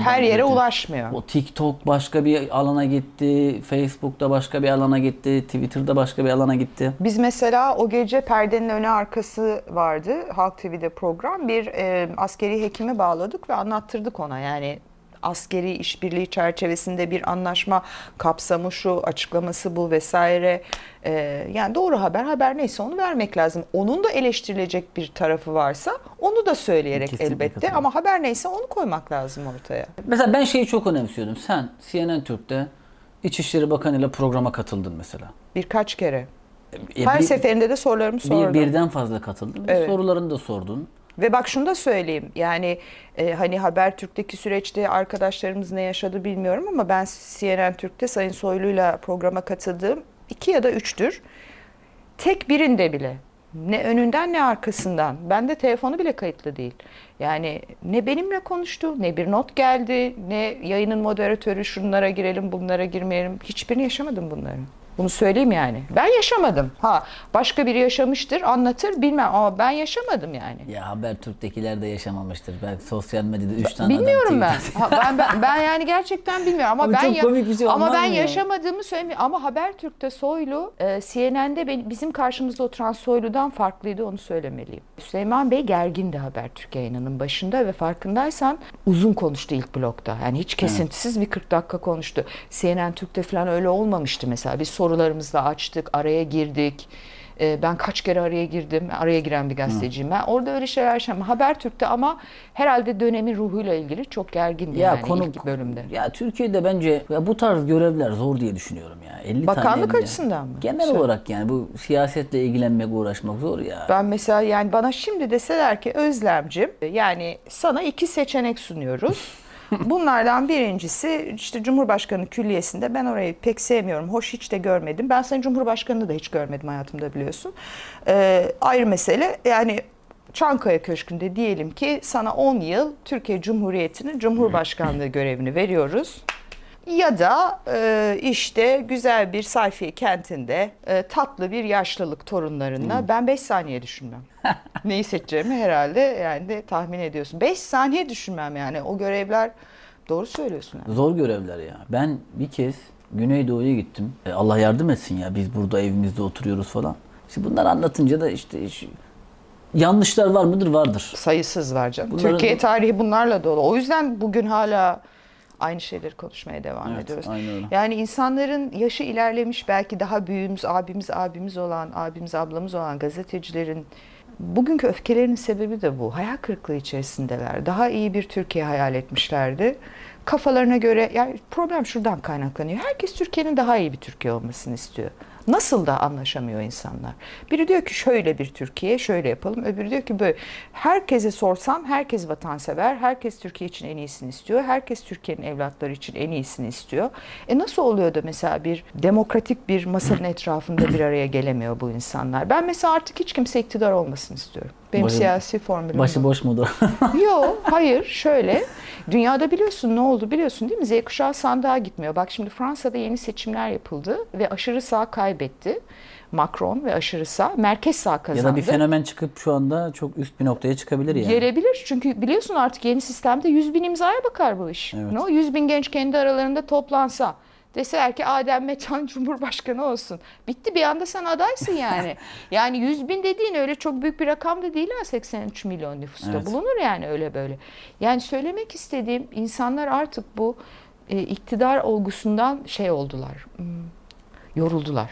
Her yere zaten. ulaşmıyor. O TikTok başka bir alana gitti, Facebook'ta başka bir alana gitti, Twitter'da başka bir alana gitti. Biz mesela o gece perdenin önü arkası vardı. Halk TV'de program. Bir e, askeri hekime bağladık ve anlattırdık ona. Yani askeri işbirliği çerçevesinde bir anlaşma kapsamı şu, açıklaması bu vesaire. E, yani doğru haber, haber neyse onu vermek lazım. Onun da eleştirilecek bir tarafı varsa onu da söyleyerek Kesinlikle elbette katılıyorum. ama haber neyse onu koymak lazım ortaya. Mesela ben şeyi çok önemsiyordum. Sen CNN Türk'te İçişleri Bakanı ile programa katıldın mesela. Birkaç kere. E, Her bir- seferinde de sorularımı sordum. Bir, birden fazla katıldın ve Evet. sorularını da sordun. Ve bak şunu da söyleyeyim. Yani e, hani Habertürk'teki süreçte arkadaşlarımız ne yaşadı bilmiyorum ama ben CNN Türk'te Sayın Soylu'yla programa katıldığım iki ya da üçtür. Tek birinde bile ne önünden ne arkasından. Bende telefonu bile kayıtlı değil. Yani ne benimle konuştu, ne bir not geldi, ne yayının moderatörü şunlara girelim, bunlara girmeyelim. Hiçbirini yaşamadım bunları. Bunu söyleyeyim yani. Ben yaşamadım. Ha başka biri yaşamıştır, anlatır bilmem ama ben yaşamadım yani. Ya Habertürk'tekiler de yaşamamıştır. Belki sosyal medyada 3 tane adam Bilmiyorum ben. tweet Ha, ben, ben. Ben yani gerçekten bilmiyorum ama Abi ben bir şey ama ben ya? yaşamadığımı söylemiyorum. Ama Habertürk'te Soylu e, CNN'de bizim karşımızda oturan Soylu'dan farklıydı onu söylemeliyim. Süleyman Bey gergindi Habertürk yayınının başında ve farkındaysan uzun konuştu ilk blokta. Yani hiç kesintisiz bir 40 dakika konuştu. CNN Türk'te falan öyle olmamıştı mesela. Biz sorularımızı da açtık, araya girdik. E, Ben kaç kere araya girdim. Araya giren bir gazeteciyim ben. Orada öyle şeyler yaşamadım. Habertürk'te ama herhalde dönemin ruhuyla ilgili çok gergindi Ya yani konu ilk bölümde. Ya Türkiye'de bence ya bu tarz görevler zor diye düşünüyorum ya. 50 Bakanlık tane açısından mı? Genel Söyle. olarak yani bu siyasetle ilgilenmek, uğraşmak zor ya. Ben mesela yani bana şimdi deseler ki Özlemcim yani sana iki seçenek sunuyoruz. Bunlardan birincisi işte Cumhurbaşkanı Külliyesi'nde ben orayı pek sevmiyorum. Hoş hiç de görmedim. Ben senin Cumhurbaşkanı'nı da hiç görmedim hayatımda biliyorsun. Ee, ayrı mesele yani Çankaya Köşkü'nde diyelim ki sana 10 yıl Türkiye Cumhuriyeti'nin Cumhurbaşkanlığı görevini veriyoruz. Ya da e, işte güzel bir sayfiye kentinde e, tatlı bir yaşlılık torunlarına ben 5 saniye düşünmem. Neyi seçeceğimi herhalde yani de tahmin ediyorsun. 5 saniye düşünmem yani o görevler doğru söylüyorsun. Yani. Zor görevler ya. Ben bir kez Güneydoğu'ya gittim. E, Allah yardım etsin ya. Biz burada evimizde oturuyoruz falan. İşte bunları anlatınca da işte iş- yanlışlar var mıdır? Vardır. Sayısız var canım. Bunların- Türkiye tarihi bunlarla dolu. O yüzden bugün hala aynı şeyleri konuşmaya devam Evet, ediyoruz. aynen öyle. Yani insanların yaşı ilerlemiş belki daha büyüğümüz, abimiz, abimiz olan, abimiz, ablamız olan gazetecilerin bugünkü öfkelerinin sebebi de bu. Hayal kırıklığı içerisindeler. Daha iyi bir Türkiye hayal etmişlerdi. Kafalarına göre yani problem şuradan kaynaklanıyor. Herkes Türkiye'nin daha iyi bir Türkiye olmasını istiyor. Nasıl da anlaşamıyor insanlar. Biri diyor ki şöyle bir Türkiye, şöyle yapalım. Öbürü diyor ki böyle. Herkese sorsam herkes vatansever, herkes Türkiye için en iyisini istiyor. Herkes Türkiye'nin evlatları için en iyisini istiyor. E nasıl oluyor da mesela bir demokratik bir masanın etrafında bir araya gelemiyor bu insanlar? Ben mesela artık hiç kimse iktidar olmasını istiyorum. Benim Başı- siyasi formülüm bu. Başıboş mudur? Yok hayır şöyle dünyada biliyorsun ne oldu biliyorsun değil mi Z kuşağı sandığa gitmiyor. Bak şimdi Fransa'da yeni seçimler yapıldı ve aşırı sağ kaybetti. Macron ve aşırı sağ merkez sağ ya kazandı. da bir fenomen çıkıp şu anda çok üst bir noktaya çıkabilir yani. Gelebilir çünkü biliyorsun artık yeni sistemde 100 bin imzaya bakar bu iş. Evet. Ne o 100 bin genç kendi aralarında toplansa deseler ki Adem Metan Cumhurbaşkanı olsun. Bitti bir anda sen adaysın yani. yani 100 bin dediğin öyle çok büyük bir rakam da değil ha 83 milyon nüfusta. Evet. Bulunur yani öyle böyle. Yani söylemek istediğim insanlar artık bu e, iktidar olgusundan şey oldular. hmm, yoruldular.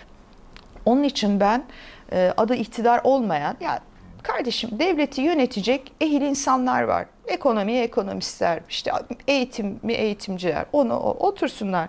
Onun için ben e, adı iktidar olmayan ya kardeşim devleti yönetecek ehil insanlar var. Ekonomiye ekonomistler, işte eğitimi eğitimciler, onu o, otursunlar.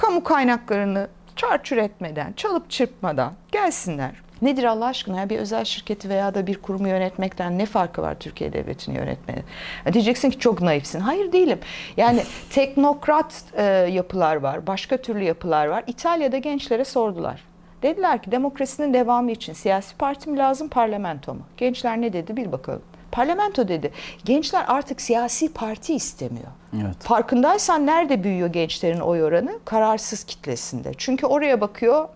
Kamu kaynaklarını çarçur etmeden, çalıp çırpmadan gelsinler. Nedir Allah aşkına ya bir özel şirketi veya da bir kurumu yönetmekten ne farkı var Türkiye devletini yönetmenin? Ya diyeceksin ki çok naifsin. Hayır değilim. Yani teknokrat e, yapılar var, başka türlü yapılar var. İtalya'da gençlere sordular. Dediler ki demokrasinin devamı için siyasi parti mi lazım, parlamento mu? Gençler ne dedi bil bakalım. Parlamento dedi. Gençler artık siyasi parti istemiyor. Evet. Farkındaysan nerede büyüyor gençlerin oy oranı? Kararsız kitlesinde. Çünkü oraya bakıyor.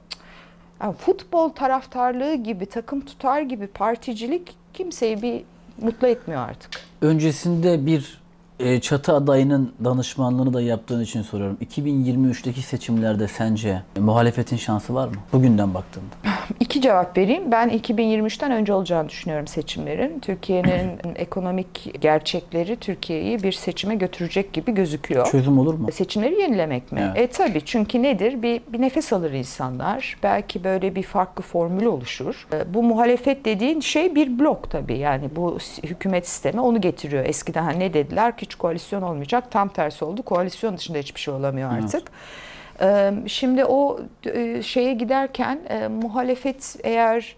yani futbol taraftarlığı gibi, takım tutar gibi particilik kimseyi bir mutlu etmiyor artık. Öncesinde bir e, çatı adayının danışmanlığını da yaptığın için soruyorum. 2023'teki seçimlerde sence muhalefetin şansı var mı? Bugünden baktığında. İki cevap vereyim. Ben 2023'ten önce olacağını düşünüyorum seçimlerin. Türkiye'nin ekonomik gerçekleri Türkiye'yi bir seçime götürecek gibi gözüküyor. Çözüm olur mu? Seçimleri yenilemek mi? Evet. E tabii çünkü nedir? Bir, bir nefes alır insanlar. Belki böyle bir farklı formül oluşur. E, Bu muhalefet dediğin şey bir blok tabii. Yani bu hükümet sistemi onu getiriyor. Eskiden hani ne dediler ki hiç koalisyon olmayacak. Tam tersi oldu. Koalisyon dışında hiçbir şey olamıyor Evet. artık. E, Şimdi o şeye giderken muhalefet eğer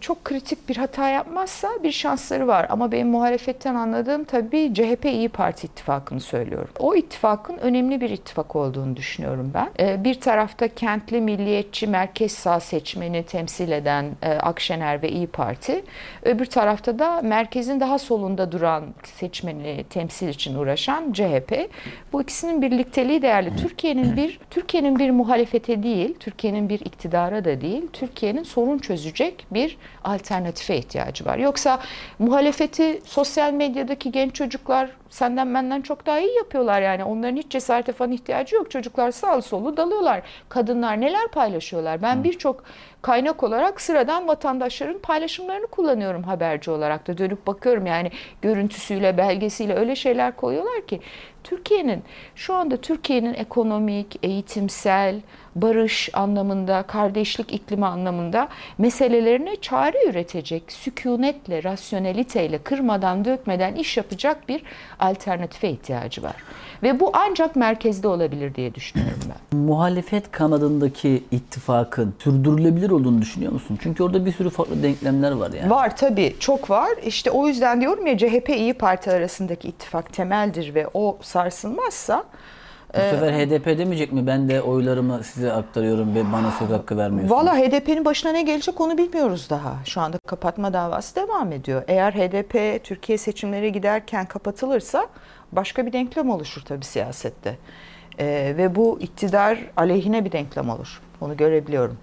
çok kritik bir hata yapmazsa bir şansları var. Ama benim muhalefetten anladığım tabii CHP İyi Parti ittifakını söylüyorum. O ittifakın önemli bir ittifak olduğunu düşünüyorum ben. E, bir tarafta kentli, milliyetçi, merkez sağ seçmeni temsil eden e, Akşener ve İyi Parti. Öbür tarafta da merkezin daha solunda duran seçmeni temsil için uğraşan CHP. Bu ikisinin birlikteliği değerli. Türkiye'nin bir Türkiye'nin bir muhalefete değil, Türkiye'nin bir iktidara da değil, Türkiye'nin sorun çözecek bir alternatife ihtiyacı var. Yoksa muhalefeti sosyal medyadaki genç çocuklar senden benden çok daha iyi yapıyorlar yani. Onların hiç cesarete falan ihtiyacı yok. Çocuklar sağlı solu dalıyorlar. Kadınlar neler paylaşıyorlar. Ben birçok kaynak olarak sıradan vatandaşların paylaşımlarını kullanıyorum haberci olarak da dönüp bakıyorum yani görüntüsüyle belgesiyle öyle şeyler koyuyorlar ki Türkiye'nin şu anda Türkiye'nin ekonomik, eğitimsel, barış anlamında, kardeşlik iklimi anlamında meselelerine çare üretecek, sükunetle, rasyoneliteyle, kırmadan, dökmeden iş yapacak bir alternatife ihtiyacı var. Ve bu ancak merkezde olabilir diye düşünüyorum ben. Muhalefet kanadındaki ittifakın sürdürülebilir olduğunu düşünüyor musun? Çünkü orada bir sürü farklı denklemler var yani. Var tabii çok var. İşte o yüzden diyorum ya CHP İyi Parti arasındaki ittifak temeldir ve o sarsılmazsa Bu sefer HDP demeyecek mi? Ben de oylarımı size aktarıyorum ve bana söz hakkı vermiyorsunuz. Valla HDP'nin başına ne gelecek onu bilmiyoruz daha. Şu anda kapatma davası devam ediyor. Eğer HDP Türkiye seçimlere giderken kapatılırsa başka bir denklem oluşur tabii siyasette. Ee, ve bu iktidar aleyhine bir denklem olur. Onu görebiliyorum.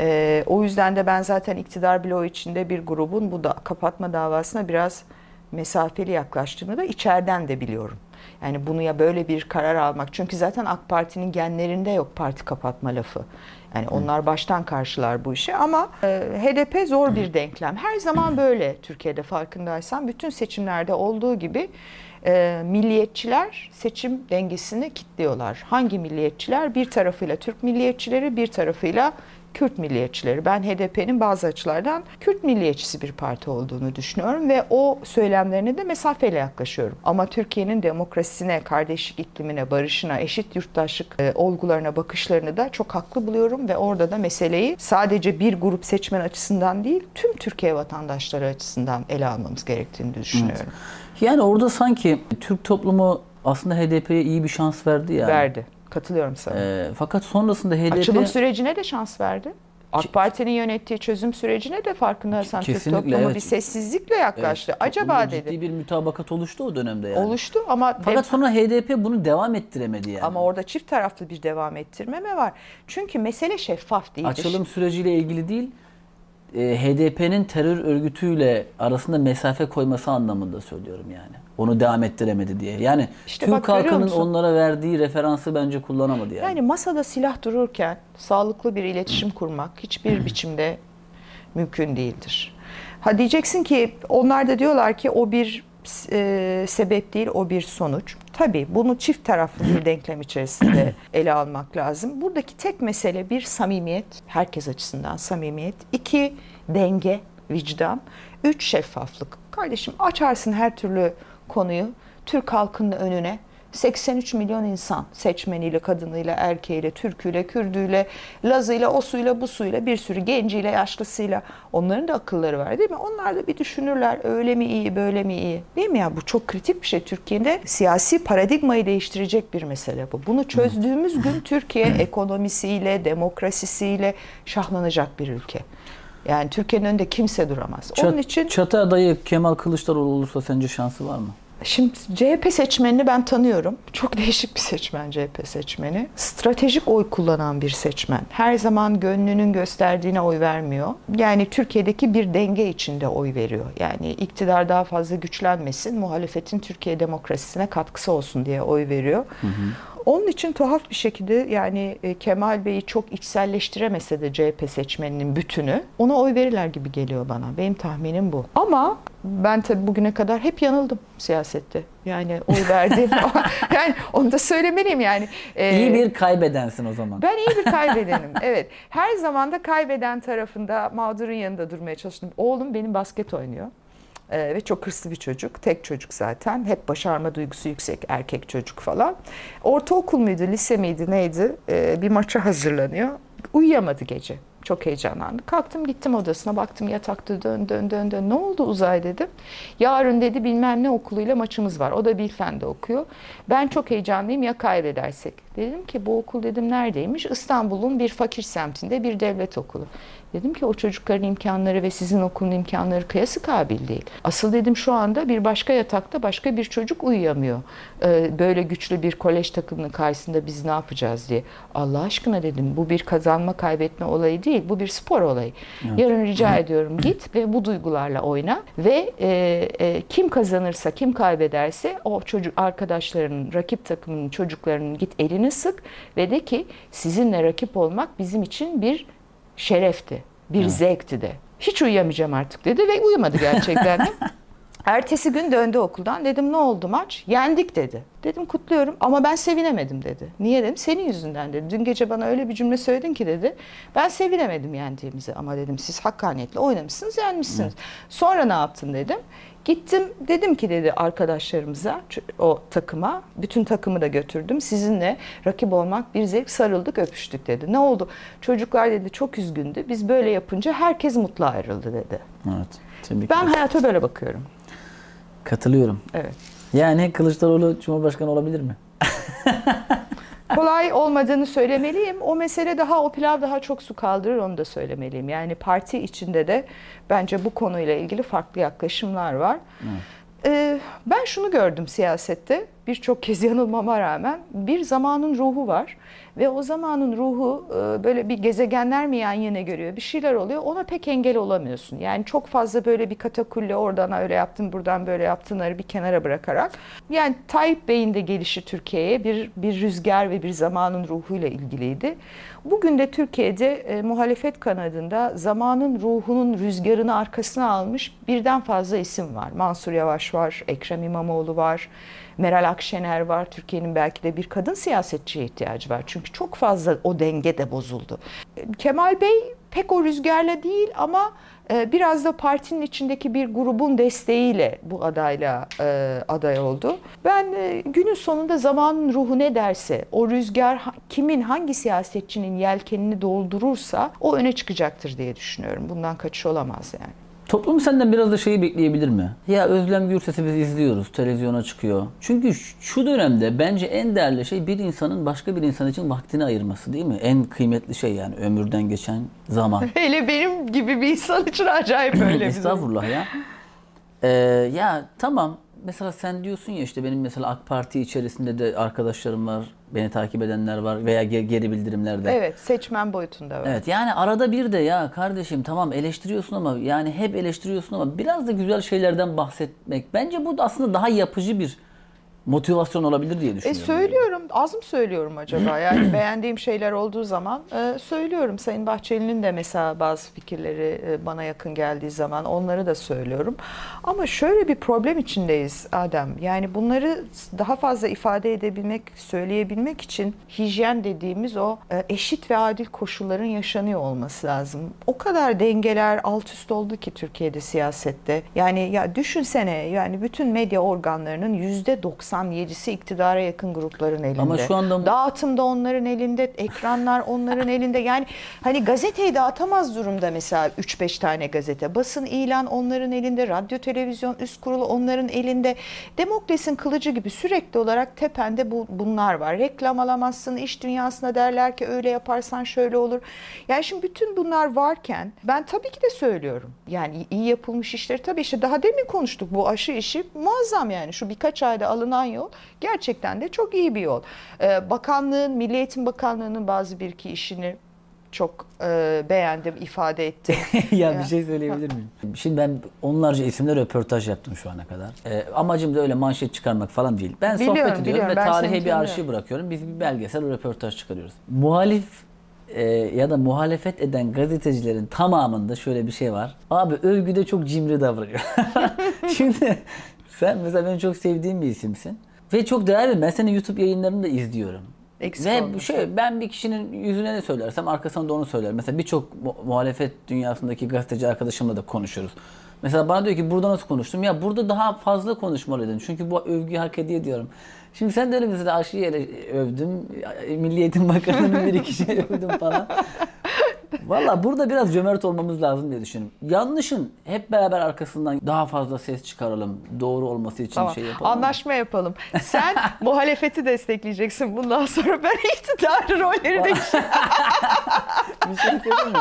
Ee, o yüzden de ben zaten iktidar bloğu içinde bir grubun bu da kapatma davasına biraz mesafeli yaklaştığını da içeriden de biliyorum. Yani bunu ya böyle bir karar almak. Çünkü zaten AK Parti'nin genlerinde yok parti kapatma lafı. Yani onlar baştan karşılar bu işi ama e, HDP zor bir denklem. Her zaman böyle Türkiye'de farkındaysan bütün seçimlerde olduğu gibi e, milliyetçiler seçim dengesini kilitliyorlar. Hangi milliyetçiler? Bir tarafıyla Türk milliyetçileri, bir tarafıyla Kürt milliyetçileri. Ben HDP'nin bazı açılardan Kürt milliyetçisi bir parti olduğunu düşünüyorum ve o söylemlerine de mesafeyle yaklaşıyorum. Ama Türkiye'nin demokrasisine, kardeşlik iklimine, barışına, eşit yurttaşlık e, olgularına, bakışlarını da çok haklı buluyorum ve orada da meseleyi sadece bir grup seçmen açısından değil, tüm Türkiye vatandaşları açısından ele almamız gerektiğini düşünüyorum. Yani orada sanki Türk toplumu aslında HDP'ye iyi bir şans verdi yani. Verdi. Katılıyorum sana. Ee, fakat sonrasında HDP Açılım sürecine de şans verdi. AK Parti'nin yönettiği çözüm sürecine de farkındaysan Türk toplumu evet. bir sessizlikle yaklaştı. Evet, Acaba dedi. Ciddi bir mütabakat oluştu o dönemde yani. Oluştu ama Fakat sonra HDP bunu devam ettiremedi yani. ama orada çift taraflı bir devam ettirmeme var. Çünkü mesele şeffaf değildir. Açılım süreciyle ilgili değil, e, HDP'nin terör örgütüyle arasında mesafe koyması anlamında söylüyorum yani. Onu devam ettiremedi diye. Yani İşte Türk bak, halkının onlara verdiği referansı bence kullanamadı yani. Yani masada silah dururken sağlıklı bir iletişim kurmak hiçbir biçimde mümkün değildir. Ha diyeceksin ki onlar da diyorlar ki o bir e, sebep değil o bir sonuç. Tabii bunu çift taraflı bir denklem içerisinde ele almak lazım. Buradaki tek mesele bir samimiyet, herkes açısından samimiyet. iki denge, vicdan. Üç şeffaflık. Kardeşim açarsın her türlü konuyu Türk halkının önüne 83 milyon insan seçmeniyle, kadınıyla, erkeğiyle, Türküyle, Kürdüyle, Lazıyla, o suyla, bu suyla, bir sürü genciyle, yaşlısıyla. Onların da akılları var değil mi? Onlar da bir düşünürler öyle mi iyi, böyle mi iyi? Değil mi ya? Bu çok kritik bir şey. Türkiye'de siyasi paradigmayı değiştirecek bir mesele bu. Bunu çözdüğümüz gün Türkiye ekonomisiyle, demokrasisiyle şahlanacak bir ülke. Yani Türkiye'nin önünde kimse duramaz. Çat- Onun için Çatı adayı Kemal Kılıçdaroğlu olursa sence şansı var mı? Şimdi CHP seçmenini ben tanıyorum. Çok değişik bir seçmen CHP seçmeni. Stratejik oy kullanan bir seçmen. Her zaman gönlünün gösterdiğine oy vermiyor. Yani Türkiye'deki bir denge içinde oy veriyor. Yani iktidar daha fazla güçlenmesin, muhalefetin Türkiye demokrasisine katkısı olsun diye oy veriyor. Onun için tuhaf bir şekilde yani e, Kemal Bey'i çok içselleştiremese de CHP seçmeninin bütünü ona oy verirler gibi geliyor bana. Benim tahminim bu. Ama ben tabii bugüne kadar hep yanıldım siyasette. Yani oy verdiğim yani onu da söylemeliyim yani. Ee, İyi bir kaybedensin o zaman. ben iyi bir kaybedenim. evet. Her zaman da kaybeden tarafında mağdurun yanında durmaya çalıştım. Oğlum benim basket oynuyor. Ee, ve çok hırslı bir çocuk. Tek çocuk zaten. Hep başarma duygusu yüksek erkek çocuk falan. Ortaokul muydu, lise miydi neydi? Ee, bir maça hazırlanıyor. Uyuyamadı gece. Çok heyecanlandı. Kalktım gittim odasına baktım yatakta dön dön dön dön. Ne oldu Uzay dedim. Yarın dedi bilmem ne okuluyla maçımız var. O da Bilfen'de okuyor. Ben çok heyecanlıyım ya kaybedersek. Dedim ki bu okul dedim neredeymiş? İstanbul'un bir fakir semtinde bir devlet okulu. Dedim ki o çocukların imkanları ve sizin okulun imkanları kıyası kabil değil. Asıl dedim şu anda bir başka yatakta başka bir çocuk uyuyamıyor. Ee, böyle güçlü bir kolej takımının karşısında biz ne yapacağız diye. Allah aşkına dedim bu bir kazanma kaybetme olayı değil. Bu bir spor olayı. Yarın rica ediyorum git ve bu duygularla oyna ve e, e, kim kazanırsa kim kaybederse o çocuk arkadaşlarının rakip takımının çocuklarının git elini sık ve de ki sizinle rakip olmak bizim için bir şerefti, bir zevkti de. Hiç uyuyamayacağım artık dedi ve uyumadı gerçekten de. Ertesi gün döndü okuldan. Dedim ne oldu maç? Yendik dedi. Dedim kutluyorum ama ben sevinemedim dedi. Niye dedim? Senin yüzünden dedi. Dün gece bana öyle bir cümle söyledin ki dedi. Ben sevinemedim yendiğimizi ama dedim siz hakkaniyetle oynamışsınız yenmişsiniz. Sonra ne yaptın dedim. Gittim dedim ki dedi arkadaşlarımıza o takıma bütün takımı da götürdüm. Sizinle rakip olmak bir zevk sarıldık öpüştük dedi. Ne oldu? Çocuklar dedi çok üzgündü. Biz böyle yapınca herkes mutlu ayrıldı dedi. Evet. Tebrik Ben hayata böyle bakıyorum. Katılıyorum. Evet. Yani Kılıçdaroğlu Cumhurbaşkanı olabilir mi? kolay olmadığını söylemeliyim. O mesele daha o pilav daha çok su kaldırır onu da söylemeliyim. Yani parti içinde de bence bu konuyla ilgili farklı yaklaşımlar var. Ee, ben şunu gördüm siyasette birçok kez yanılmama rağmen bir zamanın ruhu var ve o zamanın ruhu e, böyle bir gezegenler mi yan yana görüyor bir şeyler oluyor ona pek engel olamıyorsun. Yani çok fazla böyle bir katakulle oradan öyle yaptın buradan böyle yaptınları bir kenara bırakarak yani Tayyip Bey'in de gelişi Türkiye'ye bir bir rüzgar ve bir zamanın ruhuyla ilgiliydi. Bugün de Türkiye'de e, muhalefet kanadında zamanın ruhunun rüzgarını arkasına almış birden fazla isim var. Mansur Yavaş var, Ekrem İmamoğlu var, Meral Akşener var. Türkiye'nin belki de bir kadın siyasetçiye ihtiyacı var. Çünkü çok fazla o denge de bozuldu. Kemal Bey pek o rüzgarla değil ama e, biraz da partinin içindeki bir grubun desteğiyle bu adayla e, aday oldu. Ben e, günün sonunda zamanın ruhu ne derse, o rüzgar kimin, hangi siyasetçinin yelkenini doldurursa o öne çıkacaktır diye düşünüyorum. Bundan kaçış olamaz yani. Toplum senden biraz da şeyi bekleyebilir mi? Ya Özlem Gürses'i biz izliyoruz, televizyona çıkıyor. Çünkü şu dönemde bence en değerli şey bir insanın başka bir insan için vaktini ayırması değil mi? En kıymetli şey yani ömürden geçen zaman. Hele benim gibi bir insan için acayip öyle bir. Estağfurullah ya. Ee, ya tamam. Mesela sen diyorsun ya işte benim mesela AK Parti içerisinde de arkadaşlarım var, beni takip edenler var veya ge- geri bildirimlerde. Evet, seçmen boyutunda var. Evet yani arada bir de ya kardeşim tamam eleştiriyorsun ama yani hep eleştiriyorsun ama biraz da güzel şeylerden bahsetmek bence bu da aslında daha yapıcı bir motivasyon olabilir diye E düşünüyorum. söylüyorum, az mı söylüyorum acaba? Yani beğendiğim şeyler olduğu zaman e, söylüyorum. Sayın Bahçeli'nin de mesela bazı fikirleri e, bana yakın geldiği zaman onları da söylüyorum. Ama şöyle bir problem içindeyiz Adem. Yani bunları daha fazla ifade edebilmek, söyleyebilmek için hijyen dediğimiz o e, eşit ve adil koşulların yaşanıyor olması lazım. O kadar dengeler alt üst oldu ki Türkiye'de siyasette. Yani ya düşünsene yani bütün medya organlarının yüzde 97'si iktidara yakın grupların elinde. Ama şu anda- Dağıtım da onların elinde, ekranlar onların elinde. Yani hani gazeteyi dağıtamaz durumda mesela 3-5 tane gazete. Basın ilan onların elinde, radyo televizyon üst kurulu onların elinde. Demokrasinin kılıcı gibi sürekli olarak tepende bu, bunlar var. Reklam alamazsın, iş dünyasına derler ki öyle yaparsan şöyle olur. Yani şimdi bütün bunlar varken ben tabii ki de söylüyorum. Yani iyi yapılmış işleri tabii işte daha demin konuştuk bu aşı işi muazzam yani şu birkaç ayda alınan yol gerçekten de çok iyi bir yol. Ee, bakanlığın, Milli Eğitim Bakanlığı'nın bazı bir iki işini çok e, beğendim, ifade ettim. ya bir şey söyleyebilir miyim? Şimdi ben onlarca isimle röportaj yaptım şu ana kadar. Ee, amacım da öyle manşet çıkarmak falan değil. Ben Biliyorum, sohbet ediyorum biliyorum. ve tarihe bir arşiv bırakıyorum. Biz bir belgesel röportaj çıkarıyoruz. Muhalif e, ya da muhalefet eden gazetecilerin tamamında şöyle bir şey var. Abi övgüde çok cimri davranıyor. Şimdi sen mesela benim çok sevdiğim bir isimsin. Ve çok değerli. Ben senin YouTube yayınlarını da izliyorum. Eksik Ve olmasın. şey ben bir kişinin yüzüne ne söylersem arkasına da onu söylerim. Mesela birçok mu- muhalefet dünyasındaki gazeteci arkadaşımla da konuşuyoruz. Mesela bana diyor ki burada nasıl konuştum? Ya burada daha fazla konuşmalıydın. Çünkü bu övgüyü hak ediyor diyorum. Şimdi sen de öyle mesela aşıyı ele övdüm. Milli Eğitim Bakanı'nın bir iki şey övdüm falan. Valla burada biraz cömert olmamız lazım diye düşünüyorum. Yanlışın hep beraber arkasından daha fazla ses çıkaralım. Doğru olması için Tamam. şey yapalım. Anlaşma yapalım. Sen muhalefeti destekleyeceksin. Bundan sonra ben iktidarı rolleri de Bir şey söyleyeyim mi?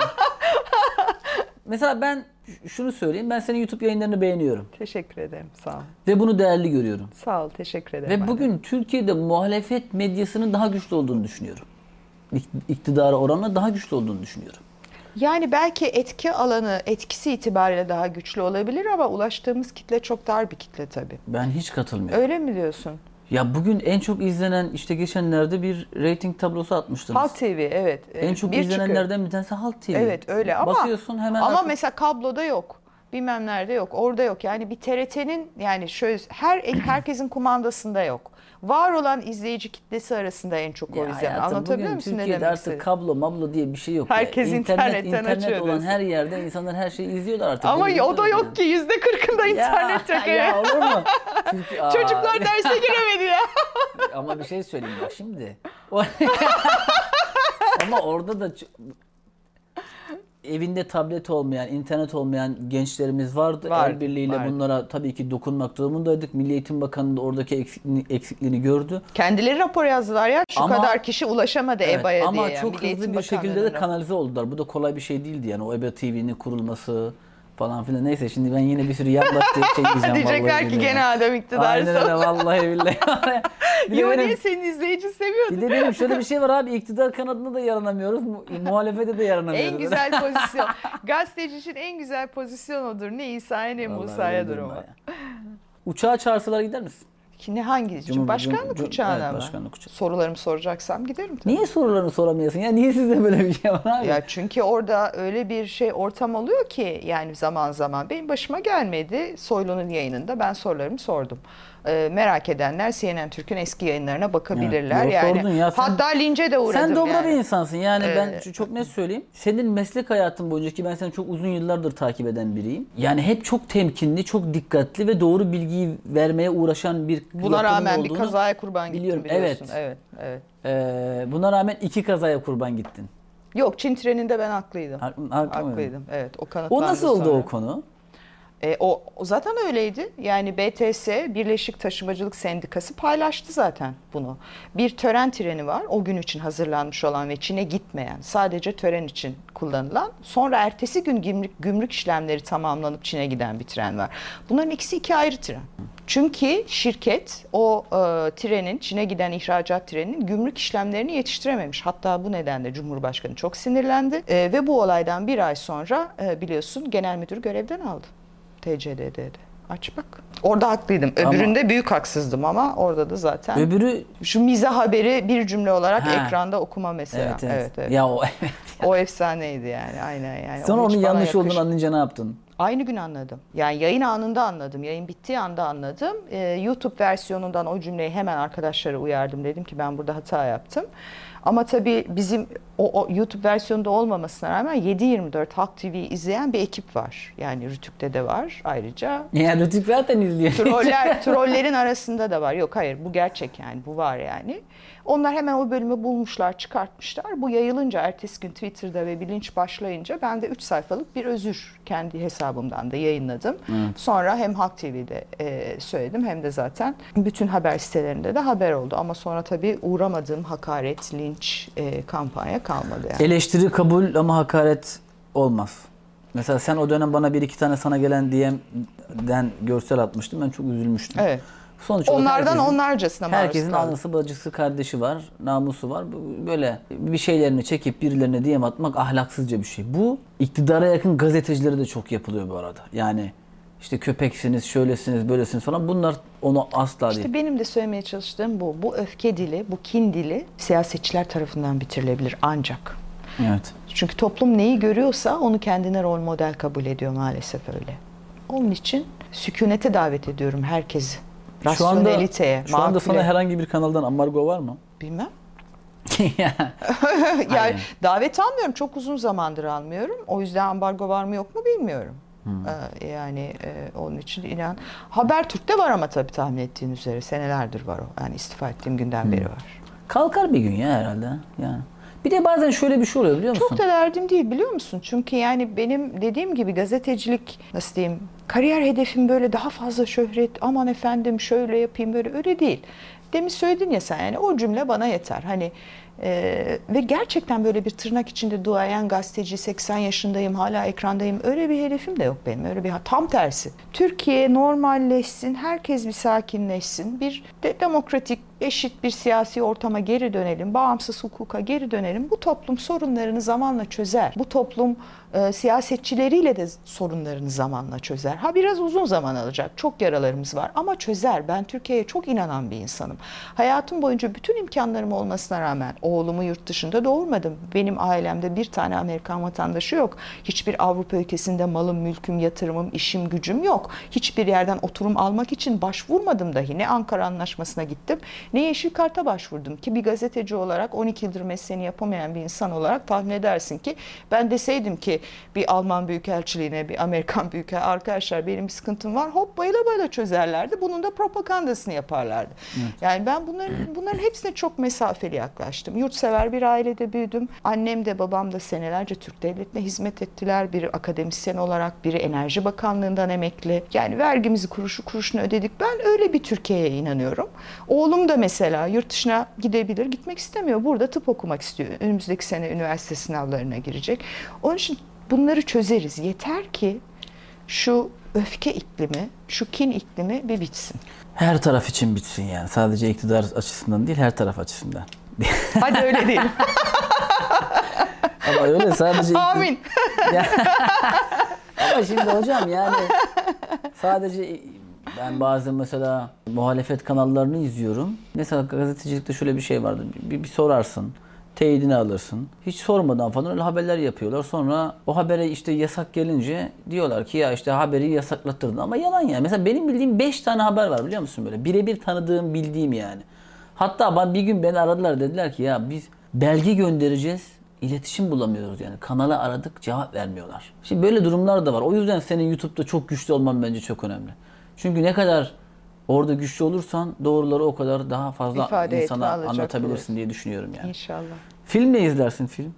Mesela ben şunu söyleyeyim. Ben senin YouTube yayınlarını beğeniyorum. Teşekkür ederim. Sağ ol. Ve bunu değerli görüyorum. Sağ ol. Teşekkür ederim. Ve bugün Türkiye'de muhalefet medyasının daha güçlü olduğunu düşünüyorum. İk- İktidara oranla daha güçlü olduğunu düşünüyorum. Yani belki etki alanı, etkisi itibariyle daha güçlü olabilir ama ulaştığımız kitle çok dar bir kitle tabii. Ben hiç katılmıyorum. Öyle mi diyorsun? Ya bugün en çok izlenen işte geçenlerde bir rating tablosu atmıştınız. Halk TV evet. en çok Bir çıkıyor. izlenenlerden bir tanesi Halk TV. Evet öyle ama Bakıyorsun hemen ama arka- mesela kabloda yok. Bilmem nerede yok. Orada yok. Yani bir TRT'nin yani şöyle her herkesin kumandasında yok. Var olan izleyici kitlesi arasında en çok o izleyen. Anlatabiliyor musun ne Türkiye'de demek artık kablo mablo diye bir şey yok. ya. Herkes internetten internet açıyor olan diyorsun. her yerde insanlar her şeyi izliyorlar artık. Ama Böyle o da yok ki. Yüzde kırkında internet yok. ya, ya olur mu? Çünkü, aa, Çocuklar derse giremedi ya. Ama bir şey söyleyeyim bak şimdi. Ama orada da evinde tablet olmayan, internet olmayan gençlerimiz vardı. Vardı, El birliğiyle vardı. bunlara tabii ki dokunmak durumundaydık. Milli Eğitim Bakanı da oradaki eksikliğini, eksikliğini gördü. Kendileri rapor yazdılar ya. Şu Ama- kadar kişi ulaşamadı Evet, EBA'ya ama diye. yani. çok Milli hızlı Eğitim bir şekilde de kanalize oldular. Bu da kolay bir şey değildi yani o EBA TV'nin kurulması falan filan. Neyse şimdi ben yine bir sürü diye şey diyeceğim. Diyecekler ki gene adam iktidarı Aynen öyle vallahi billahi. benim, niye senin izleyici seviyordu? bir de benim şöyle bir şey var abi iktidar kanadında da yaranamıyoruz. mu- Muhalefete de yaranamıyoruz. En güzel pozisyon. Gazeteci için en güzel pozisyon odur. Ne İsa'ya ne Musa'ya durumu. ya. Uçağa çağırsalar gider misin? Ne hangi? Cumhur- başkanlık Cumhur- uçağına evet, mı? başkanlık uçağı. Sorularımı soracaksam giderim tabii. Niye sorularını soramıyorsun? Ya niye sizde böyle bir şey var abi? Ya çünkü orada öyle bir şey ortam oluyor ki yani zaman zaman benim başıma gelmedi. Soylu'nun yayınında ben sorularımı sordum. Ee, merak edenler CNN Türk'ün eski yayınlarına bakabilirler. Evet, yani ya, sen- hatta lince de uğradım Sen dobra yani. bir insansın. Yani ben Ee, ç- çok net söyleyeyim. Senin meslek hayatın boyunca ki ben seni çok uzun yıllardır takip eden biriyim. Yani hep çok temkinli, çok dikkatli ve doğru bilgiyi vermeye uğraşan bir Buna rağmen bir kazaya kurban biliyorum. biliyorsun. Evet. evet. evet. Ee, buna rağmen iki kazaya kurban gittin. Yok Çin treninde ben haklıydım. Haklı- haklı mıyım? Haklıydım. Evet o O kanıtlandı nasıl oldu sonra. o konu? E, o, zaten öyleydi. Yani BTS Birleşik Taşımacılık Sendikası paylaştı zaten bunu. Bir tören treni var. O gün için hazırlanmış olan ve Çin'e gitmeyen, sadece tören için kullanılan. Sonra ertesi gün gümrük, gümrük işlemleri tamamlanıp Çin'e giden bir tren var. Bunların ikisi iki ayrı tren. Çünkü şirket o e, trenin, Çin'e giden ihracat treninin gümrük işlemlerini yetiştirememiş. Hatta bu nedenle Cumhurbaşkanı çok sinirlendi. E, ve bu olaydan bir ay sonra e, biliyorsun genel müdür görevden aldı. TCDD'de. Aç bak. Orada haklıydım. Ama- Öbüründe büyük haksızdım ama orada da zaten. Öbürü Şu mizah haberi bir cümle olarak Ha. ekranda okuma mesela. evet, evet. evet, evet. Ya o evet. O efsaneydi yani. Aynen yani. Sonra onun yanlış yakış- olduğunu anlayınca ne yaptın? Aynı gün anladım. Yani yayın anında anladım. Yayın bittiği anda anladım. Ee, YouTube versiyonundan o cümleyi hemen arkadaşlara uyardım. Dedim ki ben burada hata yaptım. Ama tabii bizim o, o YouTube versiyonunda olmamasına rağmen 7-24 Halk TV izleyen bir ekip var. Yani Rütük'te de var ayrıca. Yani Rütük zaten izliyor. Troller, trollerin arasında da var. Yok hayır bu gerçek yani bu var yani. Onlar hemen o bölümü bulmuşlar, çıkartmışlar. Bu yayılınca ertesi gün Twitter'da ve bilinç başlayınca ben de 3 sayfalık bir özür kendi hesabımdan da yayınladım. Sonra hem Halk TV'de e, söyledim hem de zaten bütün haber sitelerinde de haber oldu. Ama sonra tabii uğramadığım hakaret, linç e, kampanya kalmadı yani. Eleştiri kabul ama hakaret olmaz. Mesela sen o dönem bana bir iki tane sana gelen DM'den görsel atmıştın. Ben çok üzülmüştüm. Evet. Sonuç olarak Onlardan herkesin- onlarcasına maruz Herkesin anası, bacısı, kardeşi var, namusu var. Böyle bir şeylerini çekip birilerine DM atmak ahlaksızca bir şey. Bu iktidara yakın gazetecilere de çok yapılıyor bu arada. Yani işte köpeksiniz, şöylesiniz, böylesiniz falan. Bunlar onu asla değil. İşte benim de söylemeye çalıştığım bu. Bu öfke dili, bu kin dili siyasetçiler tarafından bitirilebilir ancak. Evet. Çünkü toplum neyi görüyorsa onu kendine rol model kabul ediyor maalesef öyle. Onun için sükunete davet ediyorum herkesi. Şu anda, şu anda sana herhangi bir kanaldan ambargo var mı? Bilmem. Ya, yani Aynen. davet almıyorum. Çok uzun zamandır almıyorum. O yüzden ambargo var mı yok mu bilmiyorum. Hmm. Ee, yani e, onun için inan. Habertürk'te var ama tabii tahmin ettiğin üzere senelerdir var o. Yani istifa ettiğim günden Hmm. beri var. Kalkar bir gün ya herhalde. Yani. Bir de bazen şöyle bir şey oluyor biliyor musun? Çok da derdim değil biliyor musun? Çünkü yani benim dediğim gibi gazetecilik nasıl diyeyim kariyer hedefim böyle daha fazla şöhret aman efendim şöyle yapayım böyle öyle değil. Demin söyledin ya sen yani o cümle bana yeter. Hani e, ve gerçekten böyle bir tırnak içinde duayen gazeteci 80 yaşındayım hala ekrandayım öyle bir hedefim de yok benim öyle bir tam tersi. Türkiye normalleşsin herkes bir sakinleşsin bir de demokratik eşit bir siyasi ortama geri dönelim, bağımsız hukuka geri dönelim. Bu toplum sorunlarını zamanla çözer. Bu toplum e, siyasetçileriyle de sorunlarını zamanla çözer. Ha biraz uzun zaman alacak. Çok yaralarımız var ama çözer. Ben Türkiye'ye çok inanan bir insanım. Hayatım boyunca bütün imkanlarım olmasına rağmen oğlumu yurt dışında doğurmadım. Benim ailemde bir tane Amerikan vatandaşı yok. Hiçbir Avrupa ülkesinde malım, mülküm, yatırımım, işim, gücüm yok. Hiçbir yerden oturum almak için başvurmadım dahi. Ne Ankara Anlaşması'na gittim ne Yeşil Kart'a başvurdum ki bir gazeteci olarak 12 yıldır mesleğini yapamayan bir insan olarak tahmin edersin ki ben deseydim ki bir Alman Büyükelçiliğine bir Amerikan Büyükelçiliğine arkadaşlar benim bir sıkıntım var hop bayıla bayıla çözerlerdi. Bunun da propagandasını yaparlardı. Yani ben bunların, bunların hepsine çok mesafeli yaklaştım. Yurtsever bir ailede büyüdüm. Annem de babam da senelerce Türk Devleti'ne hizmet ettiler. Biri akademisyen olarak, biri Enerji Bakanlığı'ndan emekli. Yani vergimizi kuruşu kuruşuna ödedik. Ben öyle bir Türkiye'ye inanıyorum. Oğlum da mesela yurt dışına gidebilir, gitmek istemiyor. Burada tıp okumak istiyor. Önümüzdeki sene üniversite sınavlarına girecek. Onun için bunları çözeriz. Yeter ki şu öfke iklimi, şu kin iklimi bir bitsin. Her taraf için bitsin yani. Sadece iktidar açısından değil, her taraf açısından. Hadi öyle değil. Ama öyle sadece Amin. Ya- Ama şimdi hocam yani sadece ben bazen mesela muhalefet kanallarını izliyorum. Mesela gazetecilikte şöyle bir şey vardı. Bir, bir sorarsın. Teyidini alırsın. Hiç sormadan falan öyle haberler yapıyorlar. Sonra o habere işte yasak gelince diyorlar ki ya işte haberi yasaklattırdın. Ama yalan ya. Mesela benim bildiğim 5 tane haber var biliyor musun böyle? Birebir tanıdığım bildiğim yani. Hatta ben bir gün beni aradılar dediler ki ya biz belge göndereceğiz. İletişim bulamıyoruz yani. Kanala aradık cevap vermiyorlar. Şimdi böyle durumlar da var. O yüzden senin YouTube'da çok güçlü olman bence çok önemli. Çünkü ne kadar orada güçlü olursan doğruları o kadar daha fazla İfade insana anlatabilirsin diye düşünüyorum yani. İnşallah. Film ne izlersin film?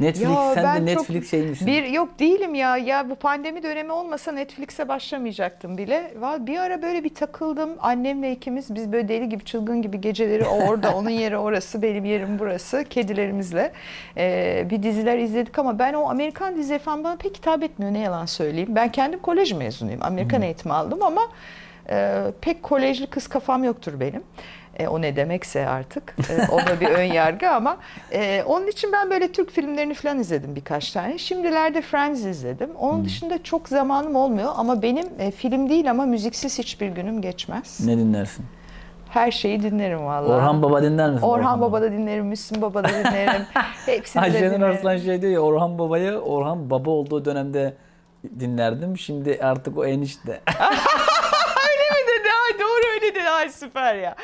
Netflix Ya sen ben de çok- Netflix şey misin? Bir yok değilim ya. Ya bu pandemi dönemi olmasa Netflix'e başlamayacaktım bile. Va- Bir ara böyle bir takıldım. Annemle ikimiz biz böyle deli gibi çılgın gibi geceleri orada onun yeri orası benim yerim burası kedilerimizle Ee, bir diziler izledik ama ben o Amerikan dizileri falan bana pek hitap etmiyor ne yalan söyleyeyim. Ben kendim kolej mezunuyum. Amerikan eğitimi aldım ama e, pek kolejli kız kafam yoktur benim. E, o ne demekse artık. E, o da bir ön yargı ama e, onun için ben böyle Türk filmlerini falan izledim birkaç tane. Şimdilerde Friends izledim. Onun dışında çok zamanım olmuyor ama benim e, film değil ama müziksiz hiçbir günüm geçmez. Ne dinlersin? Her şeyi dinlerim vallahi. Orhan Baba dinler misin? Orhan Baba da dinlerim, Müslüm Baba da dinlerim. Hepsini de Ayşenur dinlerim. Arslan şey diyor ya Orhan Baba'yı Orhan Baba olduğu dönemde dinlerdim. Şimdi artık o enişte. Öyle mi dedi? Ay doğru öyle dedi. Ay süper ya.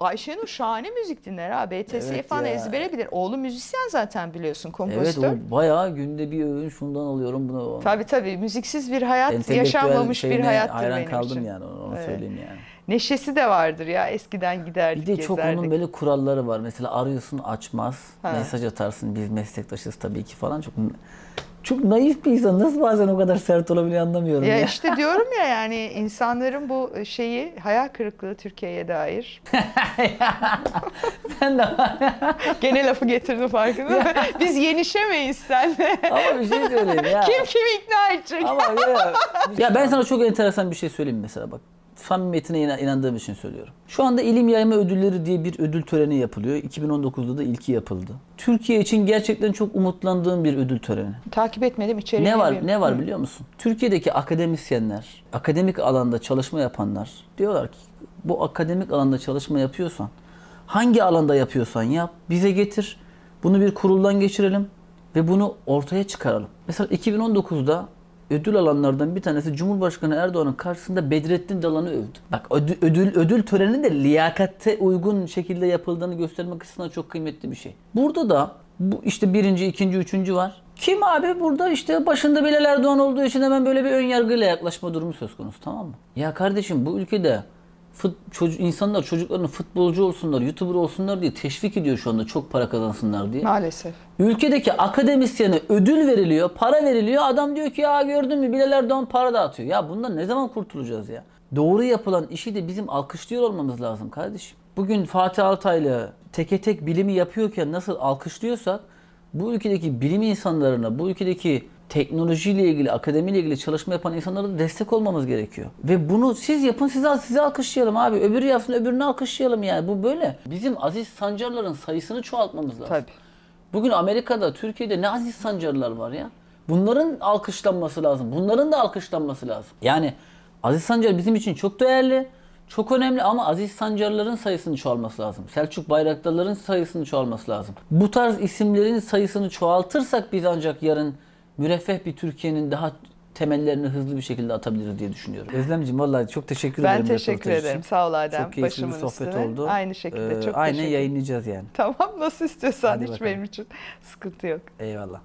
Ayşenur şahane müzik dinler ha. BTS'yi Evet falan ya. ezbere bilir. Oğlu müzisyen zaten biliyorsun evet kompozitör. o bayağı günde bir öğün şundan alıyorum bunu. Tabii tabii müziksiz bir hayat Entelektüel yaşanmamış bir şeyine hayattır hayran benim kaldım için. yani onu, onu Evet. söyleyeyim yani. Neşesi de vardır ya eskiden giderdik Bir de çok gezerdik. onun böyle kuralları var. Mesela arıyorsun açmaz. Mesaj atarsın biz meslektaşız tabii ki falan. Çok çok naif bir insan. Nasıl bazen o kadar sert olabiliyor anlamıyorum Ya ya. işte diyorum ya yani insanların bu şeyi hayal kırıklığı Türkiye'ye dair. Sen de Gene lafı getirdim farkında mı? Biz yenişemeyiz seninle. ama bir şey söyleyeyim ya. Kim kimi ikna edecek? Ama ya, ya ben sana çok enteresan bir şey söyleyeyim mesela bak. Samimiyetine inan- inandığım için söylüyorum. Şu anda ilim yayma ödülleri diye bir ödül töreni yapılıyor. 2019'da da ilki yapıldı. Türkiye için gerçekten çok umutlandığım bir ödül töreni. Takip etmedim içeriğini. Ne var bilmiyorum. ne var biliyor musun? Türkiye'deki akademisyenler, akademik alanda çalışma yapanlar diyorlar ki bu akademik alanda çalışma yapıyorsan hangi alanda yapıyorsan yap bize getir. Bunu bir kuruldan geçirelim ve bunu ortaya çıkaralım. Mesela 2019'da ödül alanlardan bir tanesi Cumhurbaşkanı Erdoğan'ın karşısında Bedrettin Dalan'ı övdü. Bak ödül, ödül, ödül töreni de liyakatte uygun şekilde yapıldığını göstermek açısından çok kıymetli bir şey. Burada da bu işte birinci, ikinci, üçüncü var. Kim abi burada işte başında Bilal Erdoğan olduğu için hemen böyle bir ön yargıyla yaklaşma durumu söz konusu tamam mı? Ya kardeşim bu ülkede fut, çocuğu, insanlar çocuklarını futbolcu olsunlar, YouTuber olsunlar diye teşvik ediyor şu anda çok para kazansınlar diye. Maalesef. Ülkedeki akademisyene ödül veriliyor, para veriliyor. Adam diyor ki ya gördün mü Bilal Erdoğan para dağıtıyor. Ya bundan ne zaman kurtulacağız ya? Doğru yapılan işi de bizim alkışlıyor olmamız lazım kardeşim. Bugün Fatih Altaylı teke tek bilimi yapıyorken nasıl alkışlıyorsak bu ülkedeki bilim insanlarına, bu ülkedeki teknolojiyle ilgili, akademiyle ilgili çalışma yapan insanlara da destek olmamız gerekiyor. Ve bunu siz yapın, size, size alkışlayalım abi. Öbürü yapsın, öbürünü alkışlayalım yani. Bu böyle. Bizim Aziz Sancarların sayısını çoğaltmamız lazım. Tabii. Bugün Amerika'da, Türkiye'de ne aziz sancarlar var ya. Bunların alkışlanması lazım. Bunların da alkışlanması lazım. Yani Aziz Sancar bizim için çok değerli, çok önemli ama Aziz Sancarların sayısının çoğalması lazım. Selçuk Bayraktarların sayısının çoğalması lazım. Bu tarz isimlerin sayısını çoğaltırsak biz ancak yarın müreffeh bir Türkiye'nin daha temellerini hızlı bir şekilde atabiliriz diye düşünüyorum. Özlemciğim vallahi çok teşekkür ederim. Ben teşekkür röportaj için. ederim. Sağ ol Adem. Çok keyifli bir Başımın sohbet üstüne. oldu. Aynı şekilde. Ee, çok teşekkür yayınlayacağız yani. Tamam nasıl istiyorsan Hadi hiç bakalım. benim için sıkıntı yok. Eyvallah.